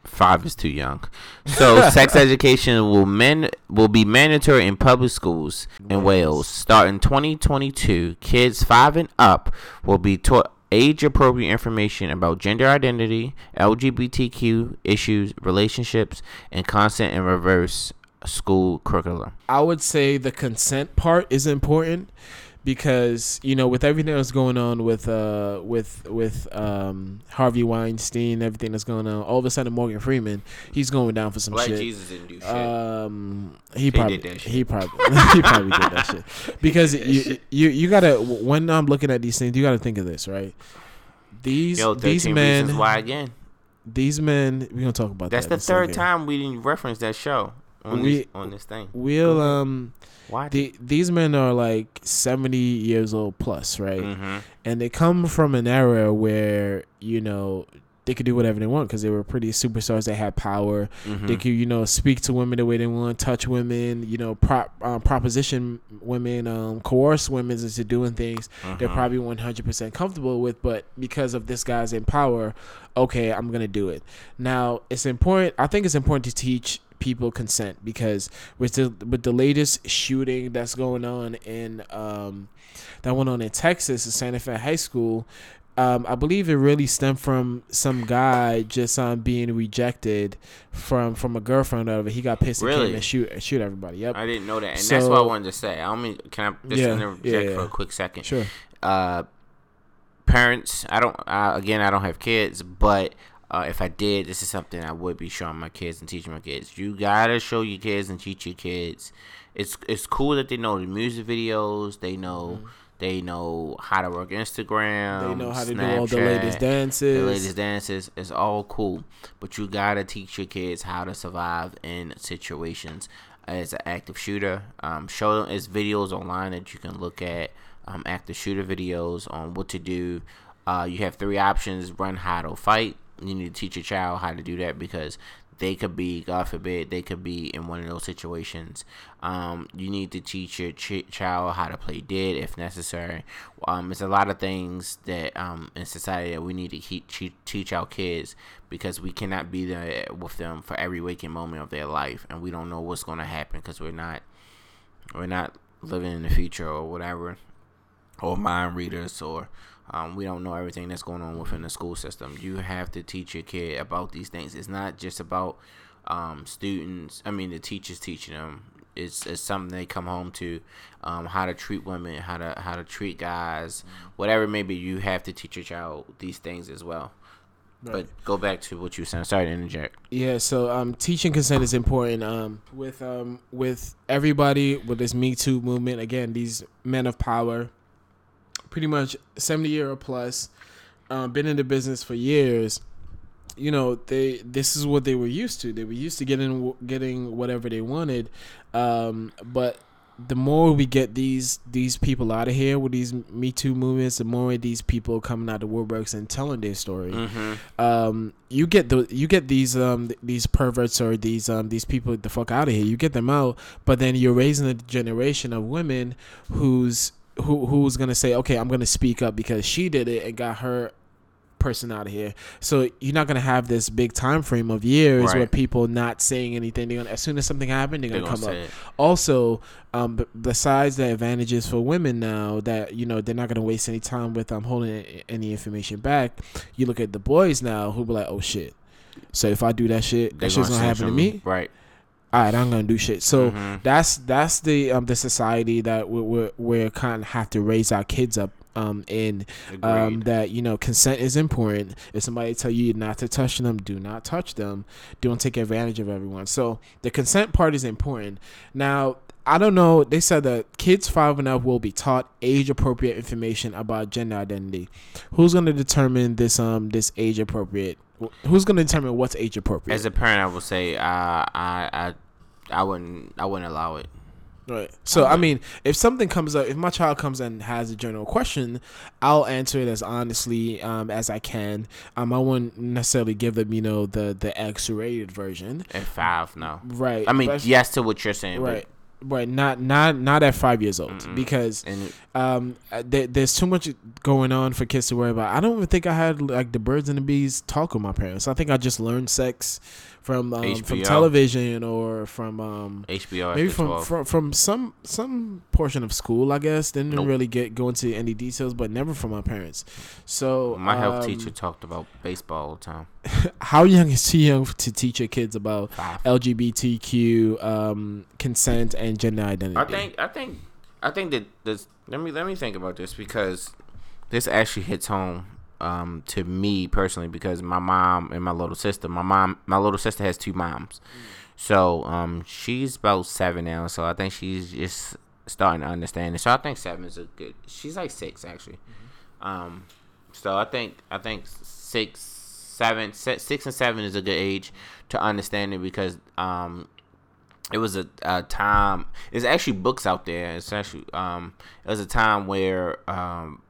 Five is too young. So <laughs> sex education will men will be mandatory in public schools in Wales starting 2022. Kids five and up will be taught age appropriate information about gender identity, LGBTQ issues, relationships, and consent and reverse school curriculum. I would say the consent part is important because you know with everything that's going on with uh with with um Harvey Weinstein, everything that's going on, all of a sudden Morgan Freeman, he's going down for some Black shit. Jesus didn't do shit. Um, he probably did that shit. he probably he probably did that <laughs> <laughs> shit because you you you gotta when I'm looking at these things, you gotta think of this right. These Yo, these men why again. these men we're gonna talk about that. That's that the third time we didn't reference that show on We- this on this thing. We'll um Why? the, these men are like 70 years old plus right mm-hmm. and they come from an era where you know they could do whatever they want because they were pretty superstars they had power Mm-hmm. they could you know speak to women the way they want touch women you know prop um, proposition women um, coerce women into doing things they're Mhm. probably 100% comfortable with but because of this guy's in power okay i'm gonna do it now it's important i think it's important to teach people consent because with the with the latest shooting that's going on in um that went on in texas at santa fe high school um, I believe it really stemmed from some guy just um, being rejected from from a girlfriend of it. He got pissed and Really? came and shoot shoot everybody. Yep. I didn't know that, and that's what I wanted to say. I don't mean, can I just Yeah, interject yeah, yeah. for a quick second? Sure. Uh, parents, I don't. Uh, again, I don't have kids, but uh, if I did, this is something I would be showing my kids and teaching my kids. You gotta show your kids and teach your kids. It's it's cool that they know the music videos. They know. They know how to work Instagram. Mm-hmm. They know how to do all the latest dances. the latest dances it's all cool but you gotta teach your kids how to survive in situations as an active shooter um, show them it's videos online that you can look at um, active shooter videos on what to do uh, you have three options run hide or fight you need to teach your child how to do that because they could be god forbid they could be in one of those situations. Um, you need to teach your ch- child how to play dead if necessary. Um, it's a lot of things that um, in society that we need to te- teach our kids because we cannot be there with them for every waking moment of their life and we don't know what's going to happen because we're not we're not living in the future or whatever or mind readers or um, we don't know everything that's going on within the school system. You have to teach your kid about these things. It's not just about um, students. I mean, the teachers teaching them. It's, it's something they come home to, um, how to treat women, how to how to treat guys, whatever Maybe. You have to teach your child these things as well. But go back to what you were saying. Sorry to interject. Yeah, so um, teaching consent is important. Um, with um, with everybody with this Me Too movement, again, these men of power, pretty much seventy year or plus, um, been in the business for years. You know, they this is what they were used to. They were used to getting getting whatever they wanted, um, but the more we get these these people out of here with these Me Too movements, the more these people coming out of woodworks and telling their story Mm-hmm. um you get the you get these um these perverts or these um these people the fuck out of here you get them out but then you're raising a generation of women who's who who's gonna say okay i'm gonna speak up because she did it and got her person out of here so you're not gonna have this big time frame of years Right. where people not saying anything they're gonna as soon as something happened they're They're gonna gonna come up it. also um b- besides the advantages for women now that you know they're not going to waste any time with um holding any information back you look at the boys now who be like oh shit so if i do that shit They're that shit's gonna gonna happen to me Right. All right, I'm gonna do shit. So Mhm. that's that's the um the society that we we we kind of have to raise our kids up um in um that you know consent is important. If somebody tell you not to touch them, do not touch them. Don't take advantage of everyone. So the consent part is important. Now. I don't know. They said that kids five and up will be taught age appropriate information about gender identity. Who's going to determine this? Um, this age appropriate. Who's going to determine what's age appropriate? As a parent, I would say uh, I I I wouldn't I wouldn't allow it. Right. So I mean, if something comes up, if my child comes and has a general question, I'll answer it as honestly um, as I can. Um, I wouldn't necessarily give them, you know, the the X-rated version. At five, no. Right. I mean, But- yes to what you're saying, right. Right. Not not not at five years old Mm-mm. because um uh, there, there's too much going on for kids to worry about. I don't even think I had like the birds and the bees talk with my parents. I think I just learned sex from um, from television or from um HBO maybe from, from from some some portion of school i guess didn't Nope. really get go into any details but never from my parents so My health um, teacher talked about baseball all the time. <laughs> how young is too young to teach your kids about Five. lgbtq um consent and gender identity I think I think I think that this let me let me think about this because this actually hits home um to me personally because my mom and my little sister my mom my little sister has two moms. So um she's about seven now so I think she's just starting to understand it. So I think seven is a good she's like six actually. Um so I think I think six seven se- six and seven is a good age to understand it because um it was a, a time there's actually books out there. It's actually um it was a time where um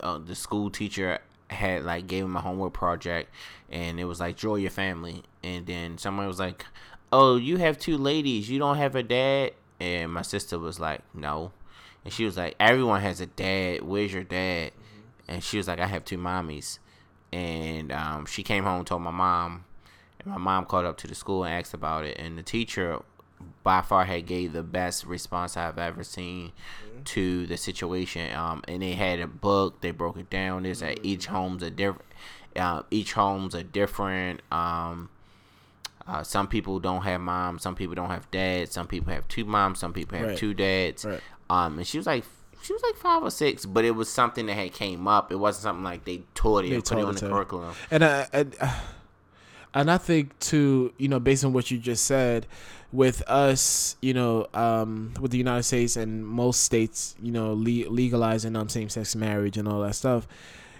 uh, the school teacher had like gave him a homework project and it was like draw your family. And then someone was like oh you have two ladies. You don't have a dad? And my sister was like no. And she was like everyone has a dad. Where's your dad? And she was like i have two mommies. And um, she came home and told my mom and my mom called up to the school and asked about it. And the teacher by far had gave the best response i've ever seen to the situation um, and they had a book they broke it down there's at each home's a different uh, each home's a different um, uh, some people don't have moms some people don't have dads some people have two moms some people have Right. two dads. Right. um, and she was like she was like five or six but it was something that had came up. It wasn't something like they taught it They and put it on the curriculum. And I, and and I think too, you know, based on what you just said, with us, you know, um, with the United States and most states, you know, le- legalizing um same-sex marriage and all that stuff,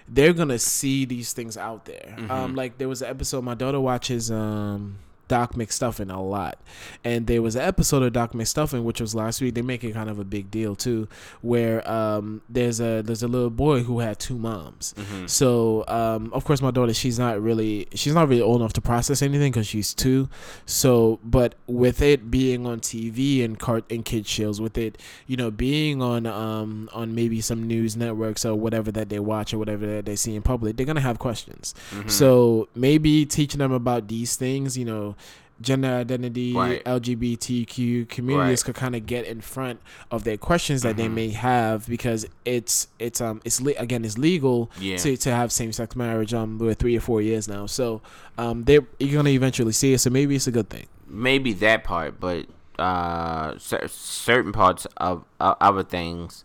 they're gonna see these things out there. Um, Mhm. like there was an episode my daughter watches um Doc McStuffin a lot, and there was an episode of Doc McStuffin which was last week. They make it kind of a big deal too, where um there's a there's a little boy who had two moms. Mhm. So, um, of course, my daughter, she's not really, she's not really old enough to process anything because she's two. So, but with it being on TV and cart and kid shows, with it, you know, being on, um, on maybe some news networks or whatever that they watch or whatever that they see in public, they're gonna have questions. Mhm. So maybe teaching them about these things, you know, gender identity, Right. LGBTQ communities Right. could kind of get in front of their questions that they Mhm. may have because it's it's um it's le- again it's legal Yeah. to, to have same sex marriage um with three or four years now. So um they you're gonna eventually see it. So maybe it's a good thing. maybe that part, but uh, cer- certain parts of uh, other things,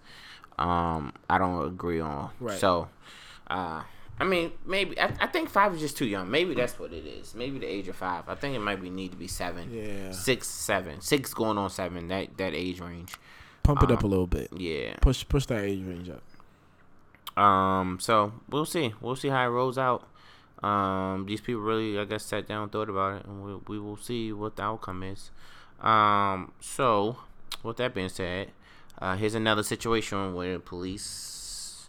um, I don't agree on. Right. So, uh, I mean, maybe I, I think five is just too young. Maybe that's what it is. Maybe the age of five. I think it might be need to be seven, Yeah. six, seven, six going on seven. That that age range. Pump it up Uh, a little bit. Yeah. Push push that age range up. Um. So we'll see. We'll see how it rolls out. Um. These people really, I guess, sat down and thought about it, and we we will see what the outcome is. Um. So, with that being said, uh, here's another situation where the police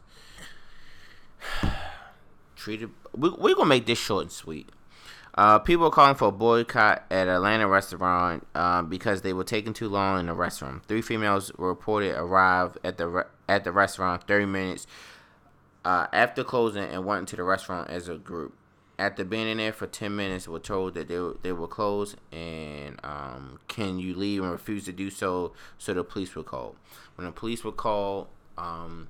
treated. We we're gonna make this short and sweet. Uh, people are calling for a boycott at Atlanta restaurant um, because they were taking too long in the restroom. Three females were reported arrived at the re- at the restaurant 30 minutes uh, after closing and went into the restaurant as a group. After being in there for 10 minutes, were told that they, they were closed and um, can you leave and refuse to do so, so the police were called. When the police were called, um,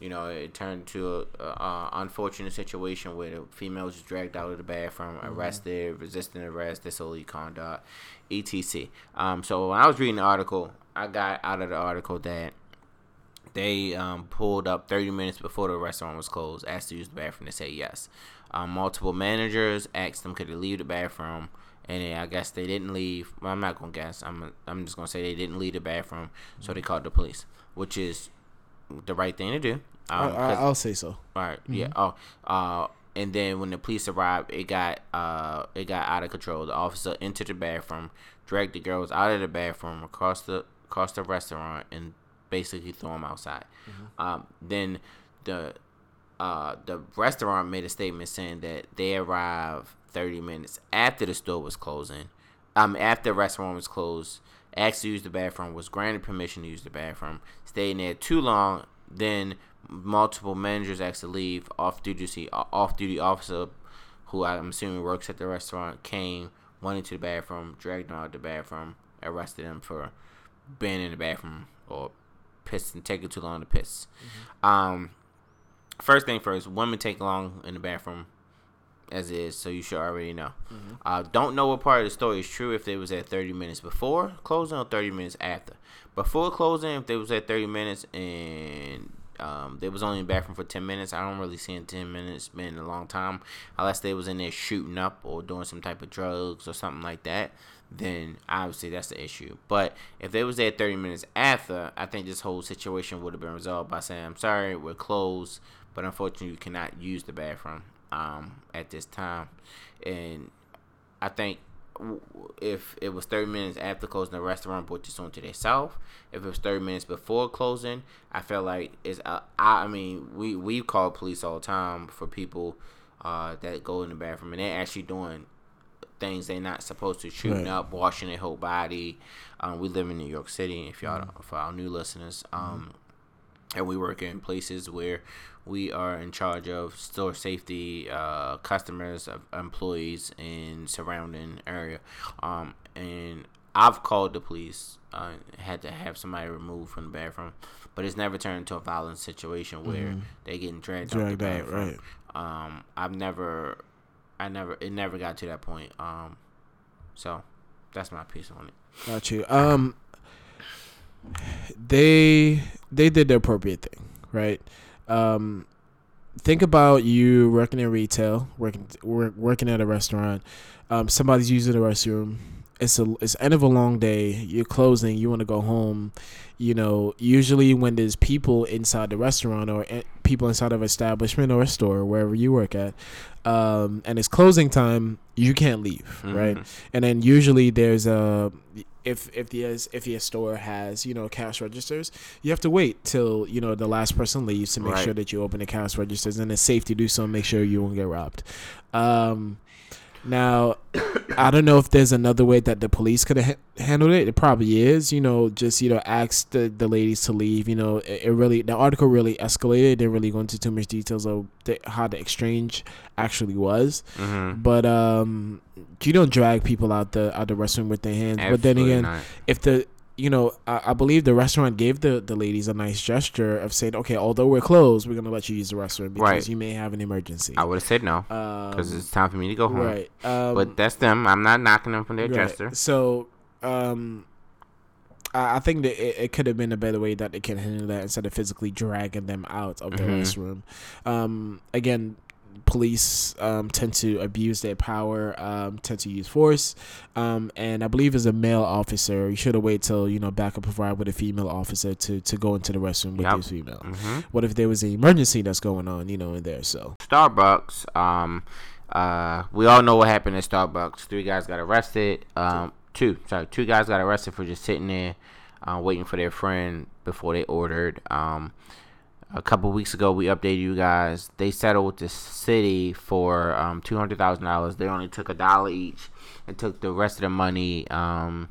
you know, it turned to a, a, unfortunate situation where the female was dragged out of the bathroom, mm-hmm. arrested, resisting arrest, disorderly conduct, etc. Um, so when I was reading the article, I got out of the article that they um, pulled up 30 minutes before the restaurant was closed, asked to use the bathroom. They say yes. Um, multiple managers asked them could they leave the bathroom, and I guess they didn't leave. Well, I'm not gonna guess. I'm I'm just gonna say they didn't leave the bathroom, so they called the police, which is the right thing to do. Um, I, will say so. All right, mm-hmm. Yeah. Oh. Uh. And then when the police arrived, it got uh it got out of control. The officer entered the bathroom, dragged the girls out of the bathroom across the across the restaurant, and basically threw them outside. Mm-hmm. Um. Then the uh the restaurant made a statement saying that they arrived 30 minutes after the store was closing. Um. After the restaurant was closed asked to use the bathroom, was granted permission to use the bathroom, stayed in there too long, then multiple managers asked to leave. Off duty off duty officer, who I'm assuming works at the restaurant, came, went into the bathroom, dragged him out of the bathroom, arrested him for being in the bathroom or pissing, taking too long to piss. Mm-hmm. Um, first thing first, women take long in the bathroom as is, so you should already know. Mm-hmm. Uh, don't know what part of the story is true if it was at 30 minutes before closing or 30 minutes after. Before closing, if they was at 30 minutes and um, they was only in the bathroom for 10 minutes, I don't really see in 10 minutes being a long time unless they was in there shooting up or doing some type of drugs or something like that. Then obviously that's the issue. But if they was there 30 minutes after, I think this whole situation would have been resolved by saying, "I'm sorry, we're closed, but unfortunately you cannot use the bathroom." Um, at this time, and I think if it was 30 minutes after closing the restaurant brought this on to themselves if it was 30 minutes before closing i felt like it's uh, I, I mean we we call police all the time for people uh, that go in the bathroom and they're actually doing things they're not supposed to shooting right. up washing their whole body um, we live in new york city if y'all mm-hmm. for our new listeners um, and we work in places where we are in charge of store safety, uh, customers, employees in surrounding area. Um, and I've called the police, uh, had to have somebody removed from the bathroom, but it's never turned into a violent situation where mm-hmm. they getting dragged, dragged out the bathroom. Out, right. Um, I've never, I never, it never got to that point. Um, so that's my piece on it. Got you. Um, they they did the appropriate thing, right? Um, think about you working in retail, working work, working at a restaurant. Um, somebody's using the restroom. It's a it's end of a long day. You're closing. You want to go home. You know, usually when there's people inside the restaurant or eh, people inside of an establishment or a store, wherever you work at, um, and it's closing time, you can't leave, mm-hmm. right? And then usually there's a if if the if the store has you know cash registers, you have to wait till you know the last person leaves to make right. sure that you open the cash registers, and it's safe to do so. And make sure you won't get robbed. Um, now, I don't know if there's another way that the police could have ha- handled it. It probably is. You know, just you know, ask the, the ladies to leave. You know, it, it really the article really escalated. It didn't really go into too much details of the, how the exchange actually was. Mm-hmm. But um, you don't drag people out the out the restroom with their hands. Absolutely but then again, not. if the you know, I, I, believe the restaurant gave the, the ladies a nice gesture of saying, okay, although we're closed, we're gonna let you use the restroom because right. you may have an emergency. I would have said no because um, it's time for me to go home. Right, um, but that's them. I'm not knocking them from their right. gesture. So, um, I, I think that it, it could have been a better way that they can handle that instead of physically dragging them out of the mm-hmm. restroom. Um, again, police um, tend to abuse their power, um, tend to use force. Um, and I believe as a male officer, you should have waited till you know backup provide with a female officer to, to go into the restroom with yep. this female. Mm-hmm. What if there was an emergency that's going on, you know, in there? So Starbucks. Um, uh, we all know what happened at Starbucks. Three guys got arrested. Um, two, sorry, two guys got arrested for just sitting there, uh, waiting for their friend before they ordered. Um, a couple weeks ago we updated you guys. They settled with the city for um, $200000 they only took a dollar each and took the rest of the money um,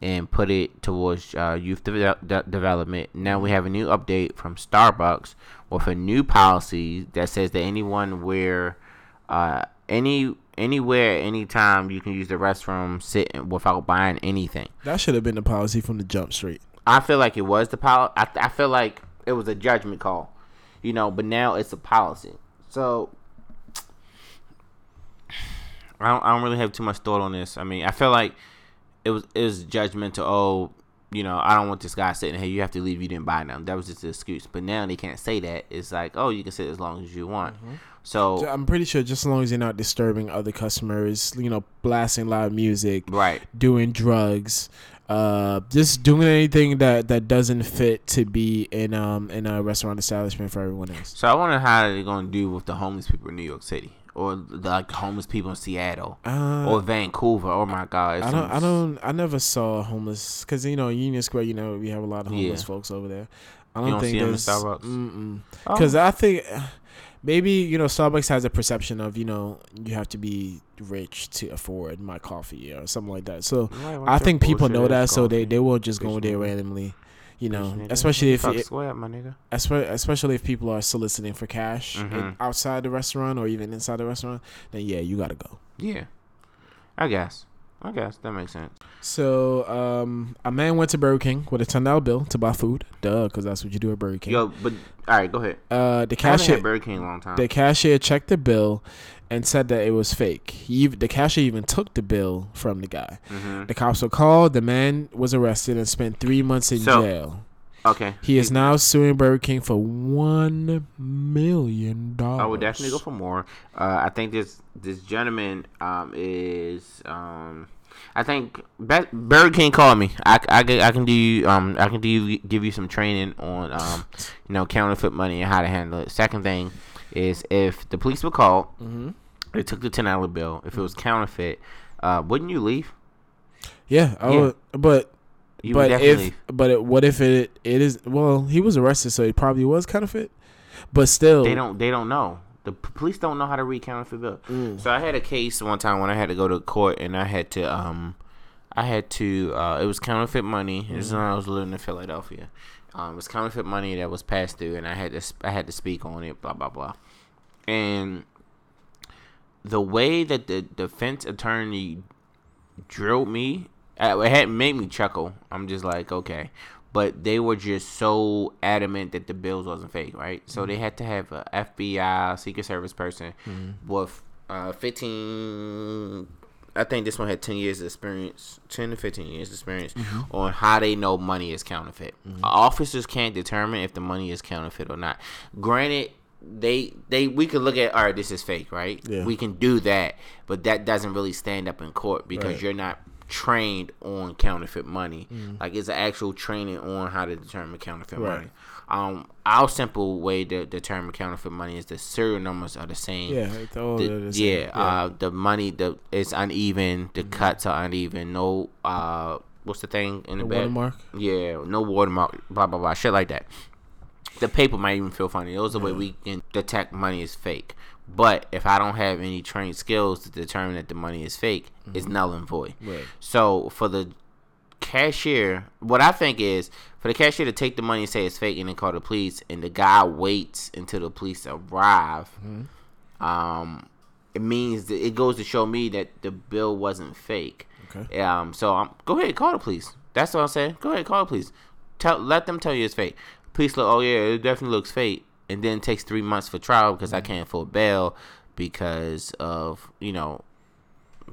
and put it towards uh, youth de- de- development. Now we have a new update from starbucks with a new policy that says that anyone where uh, any anywhere anytime you can use the restroom sitting without buying anything. That should have been the policy from the jump street i feel like it was the policy I, I feel like it was a judgment call. you know. But now it's a policy. So I don't, I don't really have too much thought on this. I mean, I feel like it was it was judgmental. Oh, you know, I don't want this guy sitting here. You have to leave. You didn't buy them. That was just an excuse. But now they can't say that. It's like, oh, you can sit as long as you want. Mm-hmm. So I'm pretty sure just as long as you're not disturbing other customers, you know, blasting loud music, right, doing drugs, uh, just doing anything that that doesn't fit to be in um in a restaurant establishment for everyone else. So I wonder how they're gonna do with the homeless people in New York City, or the, like homeless people in Seattle, Uh, or Vancouver. Oh my God! I don't. I don't. I never saw homeless because you know Union Square. You know we have a lot of homeless Yeah. folks over there. I You don't don't think see 'em in there's Starbucks? Mm-mm. Oh. Because I think maybe you know Starbucks has a perception of you know you have to be rich to afford my coffee or something like that. So I think people know that, ass so they they will just go there randomly. You know, especially if it, square up, my nigga. especially if people are soliciting for cash Mhm. outside the restaurant or even inside the restaurant, then yeah, you gotta go. Yeah, I guess. I guess that makes sense. So, um, a man went to Burger King with a ten dollar bill to buy food. Duh, because that's what you do at Burger King. Yo, but all right, go ahead. Uh, the cashier, Burger King a long time. the cashier checked the bill, and said that it was fake. He, the cashier even took the bill from the guy. hmm The cops were called. The man was arrested and spent three months in So- jail. Okay, He is now suing Burger King for one million dollars. I would definitely go for more. Uh, I think this this gentleman um, is um, I think Be- Burger King called me. I, I, can- I can do you um I can do give you some training on um you know counterfeit money and how to handle it. Second thing is if the police were called, Mm-hmm. they took the ten dollar bill. If it was counterfeit, uh, wouldn't you leave? Yeah, I Yeah. would, but You but if but it, what if it it is well he was arrested so he probably was counterfeit, but still They don't they don't know. The p- police don't know how to read counterfeit bill. Mm. So I had a case one time when I had to go to court and I had to um I had to uh it was counterfeit money. This is when I was living in Philadelphia. Um it was counterfeit money that was passed through and I had to sp- I had to speak on it blah blah blah. And the way that the defense attorney drilled me, Uh, it had made me chuckle. I'm just like, okay. But they were just so adamant that the bills wasn't fake, right? So they mm-hmm. had to have a FBI Secret Service person mm-hmm. with uh, 15. I think this one had 10 years of experience, 10 to 15 years experience mm-hmm. on how they know money is counterfeit. Officers can't determine if the money is counterfeit or not. Granted, they they we could look at all right this is fake right Yeah. we can do that but that doesn't really stand up in court because Right. you're not trained on counterfeit money Mm. like it's an actual training on how to determine counterfeit Right. money um our simple way to determine counterfeit money is the serial numbers are the same yeah it's all the- the same. yeah, uh the money the it's uneven the cuts are uneven no uh what's the thing in the, the back watermark. yeah, no watermark, blah blah blah, shit like that. The paper might even feel funny. Those are the way we can detect money is fake. But if I don't have any trained skills to determine that the money is fake, it's null and void. Right. So for the cashier, what I think is for the cashier to take the money and say it's fake and then call the police, and the guy waits until the police arrive. Um, it means that it goes to show me that the bill wasn't fake. Okay. Um, so um, go ahead, call the police. That's what I'm saying. Go ahead, call the police. Tell, let them tell you it's fake. Police look, oh yeah, it definitely looks fake, and then it takes three months for trial because I mm-hmm. can't afford bail because of you know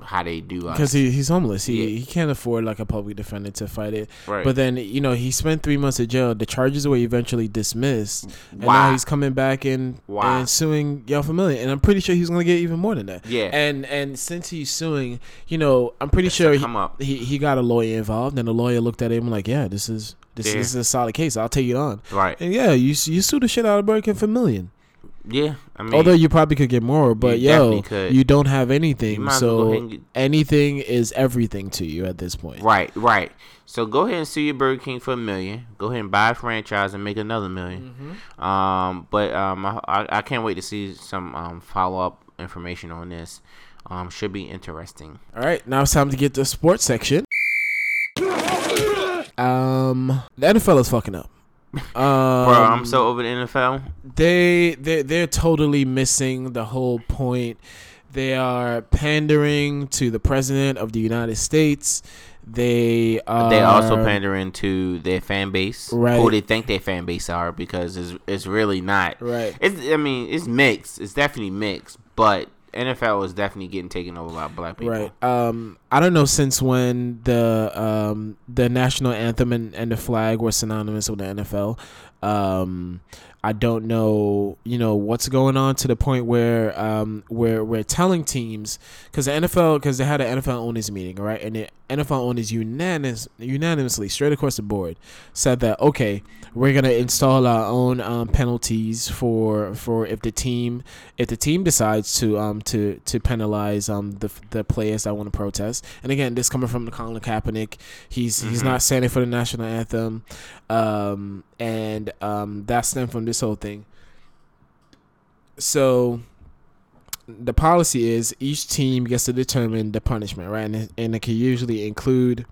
how they do. Because he, he's homeless. He Yeah. he can't afford like a public defender to fight it. right. But then you know he spent three months in jail. The charges were eventually dismissed, and Why? now he's coming back and Why? and suing y'all for million. And I'm pretty sure he's gonna get even more than that. Yeah. And and since he's suing, you know, I'm pretty sure he, he he got a lawyer involved, and the lawyer looked at him like, yeah, this is this, Yeah. this is a solid case. I'll take it on. Right. And yeah, you you sued the shit out of Burger King for a million. Yeah. I mean, Although you probably could get more, but You yo, you don't have anything, might as well go ahead so get, anything is everything to you at this point. right. Right. So go ahead and sue your Burger King for a million. Go ahead and buy a franchise and make another 1000000 Mm-hmm. Um, but um, I, I I can't wait to see some um follow up information on this. Um, should be interesting. All right, now it's time to get to the sports section. Um, the NFL is fucking up. Um, <laughs> Bro, I'm so over the NFL. they they they're totally missing the whole point. They are pandering to the president of the United States. They are. They also pandering to their fan base, Right. who they think their fan base are, because it's it's really not. Right. It's I mean it's mixed. It's definitely mixed, but NFL is definitely getting taken over by black people. Right. Um, I don't know since when the um the national anthem and, and the flag were synonymous with the NFL. Um, I don't know, you know, what's going on to the point where um where we're telling teams because the NFL because they had an NFL owners meeting, right? And the NFL owners unanimous unanimously straight across the board said that okay, we're gonna install our own um, penalties for for if the team if the team decides to um to to penalize um the the players that want to protest. And again, this coming from the Colin Kaepernick, he's he's Mhm. not standing for the national anthem, um and um that stemmed from this whole thing. So the policy is each team gets to determine the punishment, right? And it, and it can usually include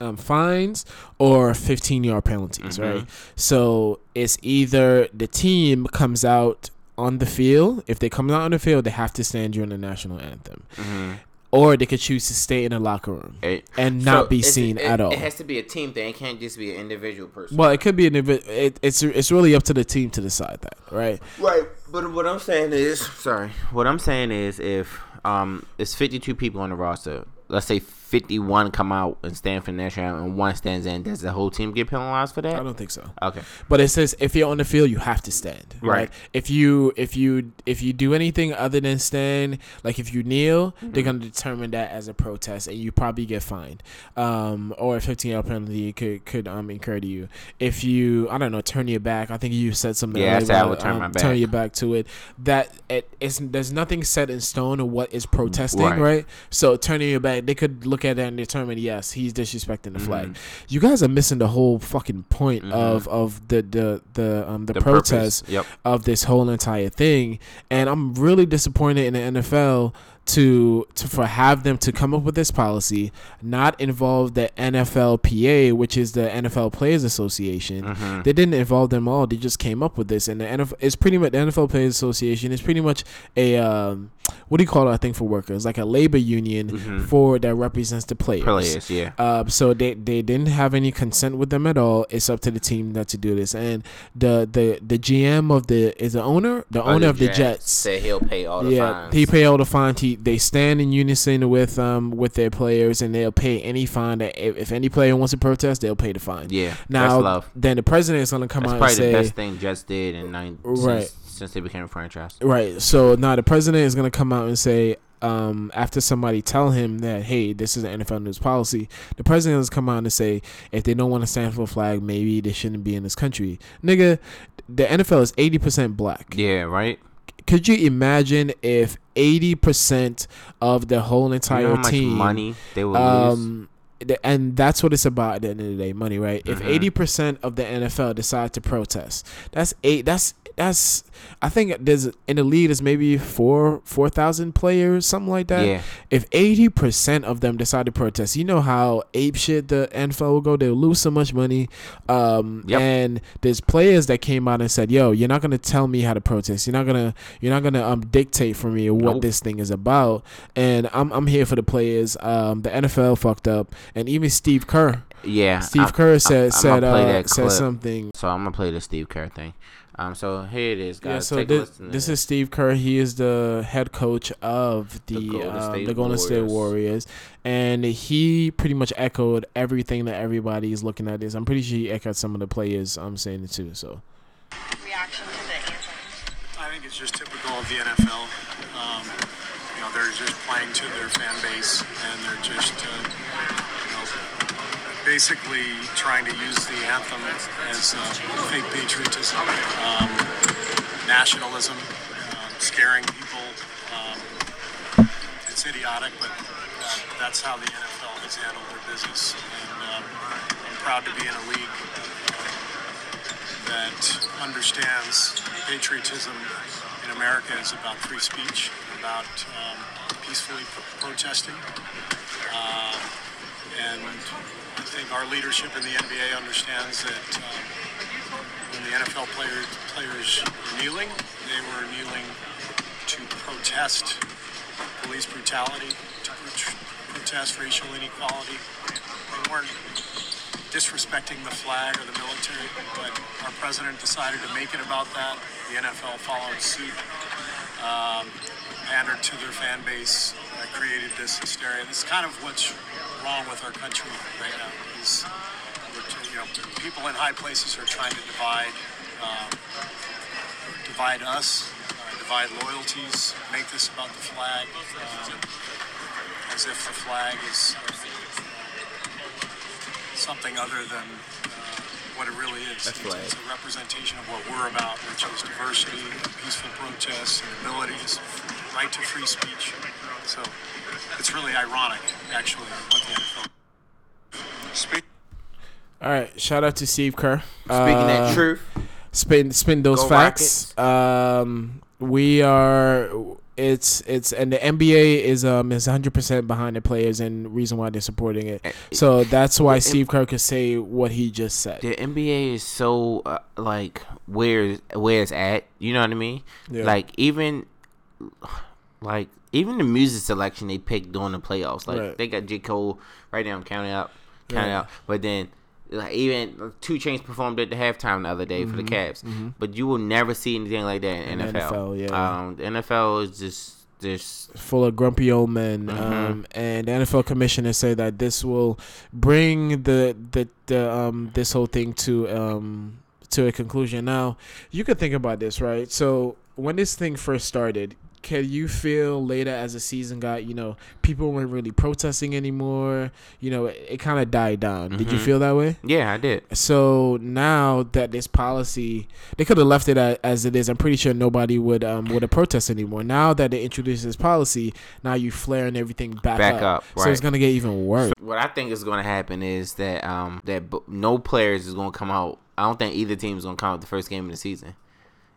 um, fines or 15 yard penalties, Mhm. right? So it's either the team comes out on the field. If they come out on the field, they have to stand during the national anthem, hmm or they could choose to stay in the locker room and not be seen at all. It has to be a team thing. It can't just be an individual person. well, it could be an invi- it, it's it's really up to the team to decide that, right? Right, but what I'm saying is, sorry, what I'm saying is, if um, it's 52 people on the roster, let's say 51 come out and stand for the national anthem, and one stands in, does the whole team get penalized for that? I don't think so. Okay, But it says if you're on the field, you have to stand. Right. If you if you if you do anything other than stand, like if you kneel, they're gonna determine that as a protest, and you probably get fined, um, or a 15 yard penalty could could um incur to you. If you I don't know turn your back, I think you said something. Yeah, I said I would turn um, my Turn back. your back to it. That it is there's nothing set in stone of what is protesting, Right. right? So turning your back, they could look at that and determine yes, he's disrespecting the flag. Mhm. You guys are missing the whole fucking point Mhm. of of the the the um the, the protest Yep. of this whole entire thing, and I'm really disappointed in the NFL to to for have them to come up with this policy, not involve the NFLPA, which is the NFL Players Association. Mhm. They didn't involve them all. They just came up with this, and the NFL it's pretty much the NFL Players Association is pretty much a um, what do you call it? I think for workers, like a labor union Mhm. for that represents the players. Players, yeah. Uh, so they, they didn't have any consent with them at all. It's up to the team that to do this. And the the, the GM of the is the owner, the Oh, owner of the Jets. said he'll pay all the yeah, fines. he pay all the fines. He they stand in unison with um with their players, and they'll pay any fine that if, if any player wants to protest, they'll pay the fine. yeah, Now, that's love. then the president is gonna come That's out and probably say, the best thing Jets did in nine Right. since, since they became a franchise. Right. So now the president is gonna come out and say, um, after somebody tell him that, hey, this is an NFL news policy, the president has come out and say, if they don't want to stand for a flag, maybe they shouldn't be in this country. Nigga, the NFL is eighty percent black. Yeah, right. Could you imagine if eighty percent of the whole You entire know how much team money they lose. um, the- and that's what it's about at the end of the day, money, right? If Mhm. eighty percent of the NFL decide to protest, that's eight. That's that's. I think there's in the league is maybe four four thousand players, something like that. yeah, If eighty percent of them decide to protest, you know how ape shit the NFL will go. They'll lose so much money. Um, Yep. and there's players that came out and said, "Yo, you're not gonna tell me how to protest. You're not gonna you're not gonna um dictate for me what Nope. this thing is about." And I'm I'm here for the players. Um, the NFL fucked up, and even Steve Kerr. yeah. Steve I- Kerr said I'ma said uh, said something. So I'm gonna play the Steve Kerr thing. Um, so here it is, guys. Yeah, so Take this, listen this is Steve Kerr. He is the head coach of the The Golden um, State the Golden State Warriors. Warriors, and he pretty much echoed everything that everybody is looking at. This I'm pretty sure he echoed some of the players. I'm saying it too. So reaction to the anthem? I think it's just typical of the NFL. Um, you know, they're just playing to their fan base, and they're just, uh, you know, basically trying to use the anthem as uh, fake patriotism, um, nationalism, um, scaring people. Um, it's idiotic, but uh, that's how the NFL has handled their business. And um, I'm proud to be in a league that understands patriotism in America is about free speech, about um, peacefully pro- protesting. And I think our leadership in the NBA understands that um, when the NFL players, players were kneeling, they were kneeling to protest police brutality, to pro- protest racial inequality. They weren't disrespecting the flag or the military, but our president decided to make it about that. The NFL followed suit, um, pandered to their fan base, uh, created this hysteria. This is kind of what's wrong with our country right now. Is you know, people in high places are trying to divide, um, divide us, uh, divide loyalties, make this about the flag, um, as if the flag is uh, something other than uh, what it really is. That's it's, right. it's a representation of what we're about, which is diversity, peaceful protests, and abilities, right to free speech. So it's really ironic, actually, what the NFL. Speak. All right, shout out to Steve Kerr. Speaking Uh, that truth, spin spin those Go facts. Um, we are. It's it's and the NBA is um is 100 percent behind the players and reason why they're supporting it. Eh, So that's why the M- Steve Kerr could say what he just said. the NBA is so uh, like where where it's at. You know what I mean? Yeah. Like even like even the music selection they picked during the playoffs. Like Right. they got J Cole right now. I'm counting out, counting Yeah. out. But then. Like even 2 Chainz performed at the halftime the other day for the Cavs, but you will never see anything like that in, Mm-hmm. In NFL. NFL, yeah. Um, the NFL is just just full of grumpy old men. Mhm. Um, and the NFL commissioner said that this will bring the the, the um this whole thing to um to a conclusion. Now, you could think about this, right? So when this thing first started, can you feel later as the season got, you know, people weren't really protesting anymore. You know, it, it kind of died down. Did you Mhm. feel that way? yeah, I did. So now that this policy, they could have left it as it is. I'm pretty sure nobody would um would have protest anymore. Now that they introduced this policy, now you flaring everything back, Back up. up, So it's gonna get even worse. What I think is going to happen is that um that b- no players is going to come out. I don't think either team is going to come out the first game of the season,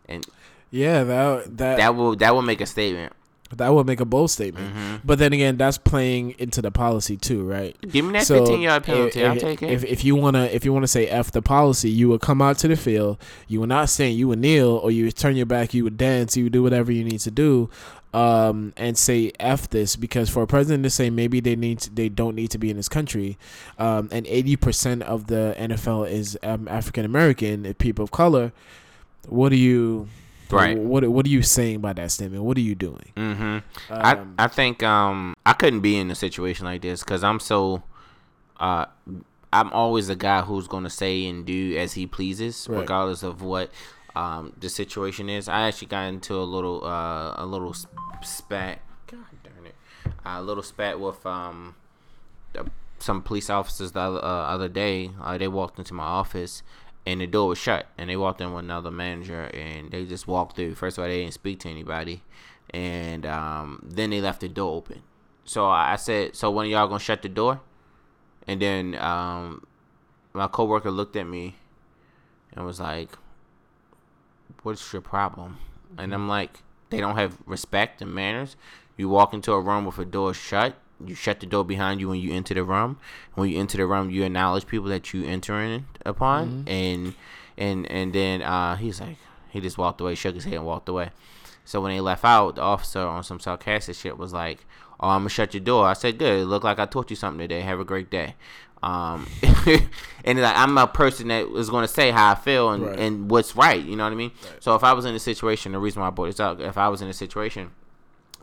and Yeah, that that that will that will make a statement. that would make a bold statement. Mm-hmm. But then again, that's playing into the policy too, right? Give me that fifteen yard penalty. if, take it. If, if you wanna if you wanna say f the policy, you would come out to the field. You would not stand. You would kneel, or you would turn your back. You would dance. You would do whatever you need to do, um, and say f this because for a president to say maybe they need to, they don't need to be in this country, um, and eighty percent of the NFL is um, African American people of color. What do you? Right. What What are you saying by that statement? What are you doing? hmm Um, I I think um I couldn't be in a situation like this because I'm so uh I'm always a guy who's gonna say and do as he pleases Right. regardless of what um the situation is. I actually got into a little uh a little spat. God darn it, a little spat with um some police officers the other, uh, other day. Uh, they walked into my office. And the door was shut, and they walked in with another manager, and they just walked through. First of all, they didn't speak to anybody, and um, then they left the door open. So I said, "So when y'all gonna shut the door?" And then um, my coworker looked at me and was like, "What's your problem?" And I'm like, "They don't have respect and manners. You walk into a room with a door shut. You shut the door behind you when you enter the room. When you enter the room, you acknowledge people that you entering upon, and and and then uh, he's like, he just walked away, shook his head, and walked away. So when they left out, the officer on some sarcastic shit was like, "Oh, I'm gonna shut your door." I said, "Good. It looked like I taught you something today. Have a great day." Um, <laughs> and like I'm a person that is gonna say how I feel and, Right. and what's right. You know what I mean? So if I was in a situation, the reason why I brought this up, if I was in a situation,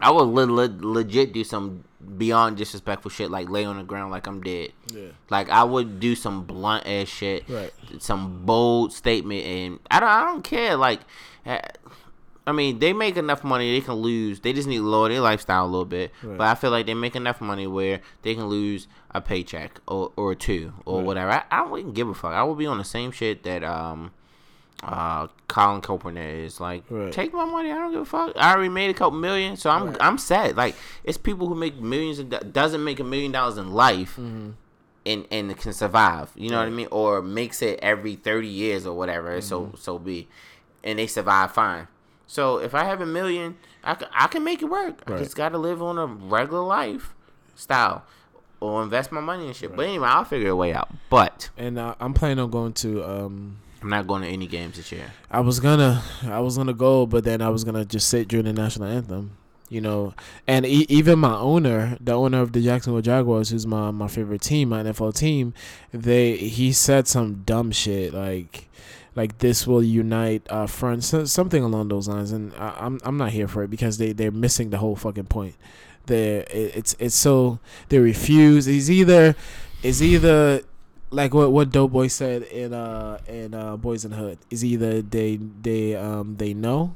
I would le- le- legit do some beyond disrespectful shit, like lay on the ground like I'm dead. Yeah. Like I would do some blunt ass shit, Right. some bold statement, and I don't, I don't care. Like, eh, I mean, they make enough money they can lose. They just need to lower their lifestyle a little bit. Right. But I feel like they make enough money where they can lose a paycheck or, or two or Right. whatever. I, I wouldn't give a fuck. I would be on the same shit that um uh Colin Kaepernick is like Right. take my money I don't give a fuck I already made a couple million so I'm Right. I'm sad like it's people who make millions and do- doesn't make a million dollars in life Mm-hmm. and and can survive you know what I mean or makes it every 30 years or whatever Mm-hmm. so so be and they survive fine so if I have a million I can, I can make it work I just gotta live on a regular life style or invest my money and shit but anyway I'll figure a way out but And uh, I'm planning on going to. Um, I'm not going to any games this year. I was gonna, I was gonna go, but then I was gonna just sit during the national anthem. You know, and e- even my owner, the owner of the Jacksonville Jaguars, who's my my favorite team, my NFL team, they he said some dumb shit like like this will unite uh friends something along those lines and I, i'm i'm not here for it because they they're missing the whole fucking point. They it's it's so they refuse. It's either it's either like what what Doughboy said in uh in uh Boyz n the Hood is either they they um they know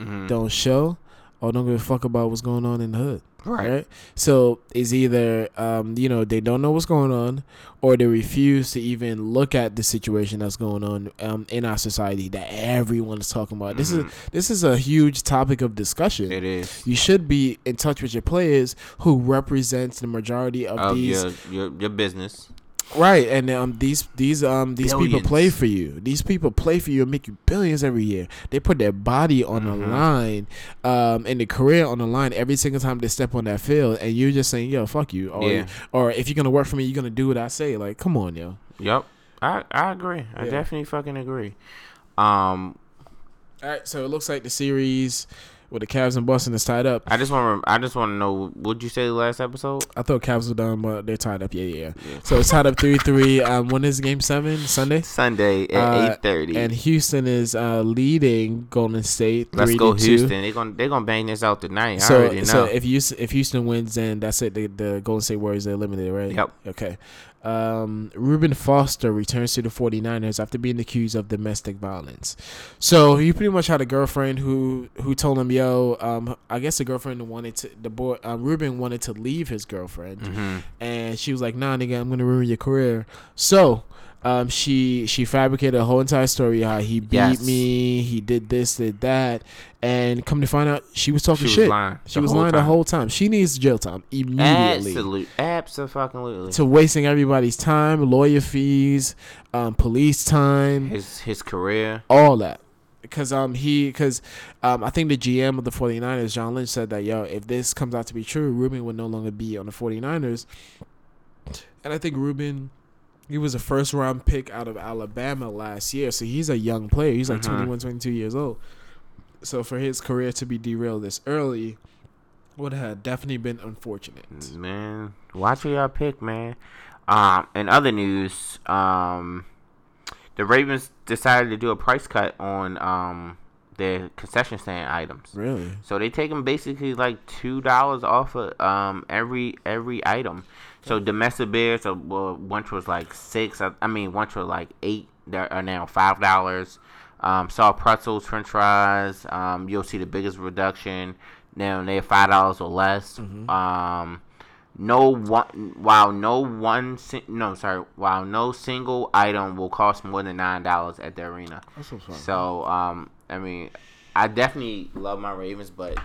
Mhm. don't show or don't give a fuck about what's going on in the hood Right. right? So it's either um, you know they don't know what's going on, or they refuse to even look at the situation that's going on um, in our society that everyone is talking about. This is this is a huge topic of discussion. Mm-hmm. It is. You should be in touch with your players who represents the majority of Of these your, your your business. Right, and um, these these um these people play for you. These people play for you and make you billions every year. They put their body on the Mhm. line, um, and their career on the line every single time they step on that field. And you're just saying, "Yo, fuck you," or Yeah. or if you're gonna work for me, you're gonna do what I say. Like, come on, yo. Yep. I I agree. I Yeah. definitely fucking agree. Um, All right, so it looks like the series with the Cavs and Boston is tied up. I just want to I just want to know what'd you say the last episode? I thought Cavs were done, but they're tied up. Yeah, yeah. yeah. So it's tied up three three. Um, when is Game Seven? Sunday. Sunday at Uh, eight thirty. And Houston is uh, leading Golden State. Let's go Houston. They're gonna they're gonna bang this out tonight. I So, already know. so if Houston, if Houston wins, then that's it. The, the Golden State Warriors are eliminated, right? Yep. Okay. Um, Reuben Foster returns to the 49ers after being accused of domestic violence. So he pretty much had a girlfriend who who told him, "Yo, um, I guess the girlfriend wanted to the boy uh, Reuben wanted to leave his girlfriend, hmm and she was like, "Nah, nigga, I'm gonna ruin your career." So. Um, she she fabricated a whole entire story how he beat Yes. me, he did this, did that, and come to find out she was talking She was shit. lying She was lying the whole time. She needs jail time immediately. Absolutely, absolutely. To wasting everybody's time, lawyer fees, um, police time, His his career. all that. Because um he because um I think the GM of the 49ers, John Lynch, said that yo, if this comes out to be true, Reuben would no longer be on the 49ers. And I think Reuben he was a first round pick out of Alabama last year, so he's a young player. He's like Mhm. 21, 22 years old. So for his career to be derailed this early would have definitely been unfortunate. Man, watch who y'all pick, man. Um, in other news, um, the Ravens decided to do a price cut on um their concession stand items. Really? So they take them basically like two dollars off of um every every item. So domestic beers, uh, well, once was like six. I, I mean, once was like eight. They are now five dollars. Um, soft pretzels, French fries. Um, you'll see the biggest reduction. Now they're five dollars or less. Um, no one while no one no sorry while no single item will cost more than nine dollars at the arena. So, um, I mean, I definitely love my Ravens, but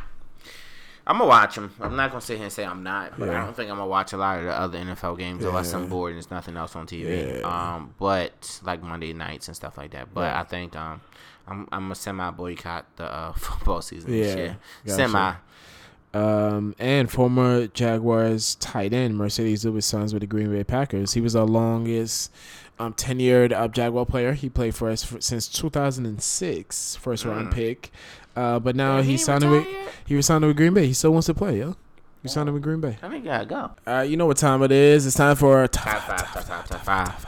I'm gonna watch them. I'm not gonna sit here and say I'm not, but I don't think I'm gonna watch a lot of the other NFL games unless I'm bored and there's nothing else on TV. Yeah. Um, but like Monday nights and stuff like that. But. I think um, I'm I'm gonna semi boycott the uh, <laughs> football season this Yeah, year. gotcha. Semi. Um, and former Jaguars tight end Marcedes Lewis signs with the Green Bay Packers. He was the longest um, tenured uh, Jaguar player. He played for us for, since 2006, first round Mm. pick. Uh, but now he he signed with he was signed with Green Bay. He still wants to play, yo. He signed with Green Bay. I think I gotta go. Uh, you know what time it is? It's time for Top top, five, top five, top five.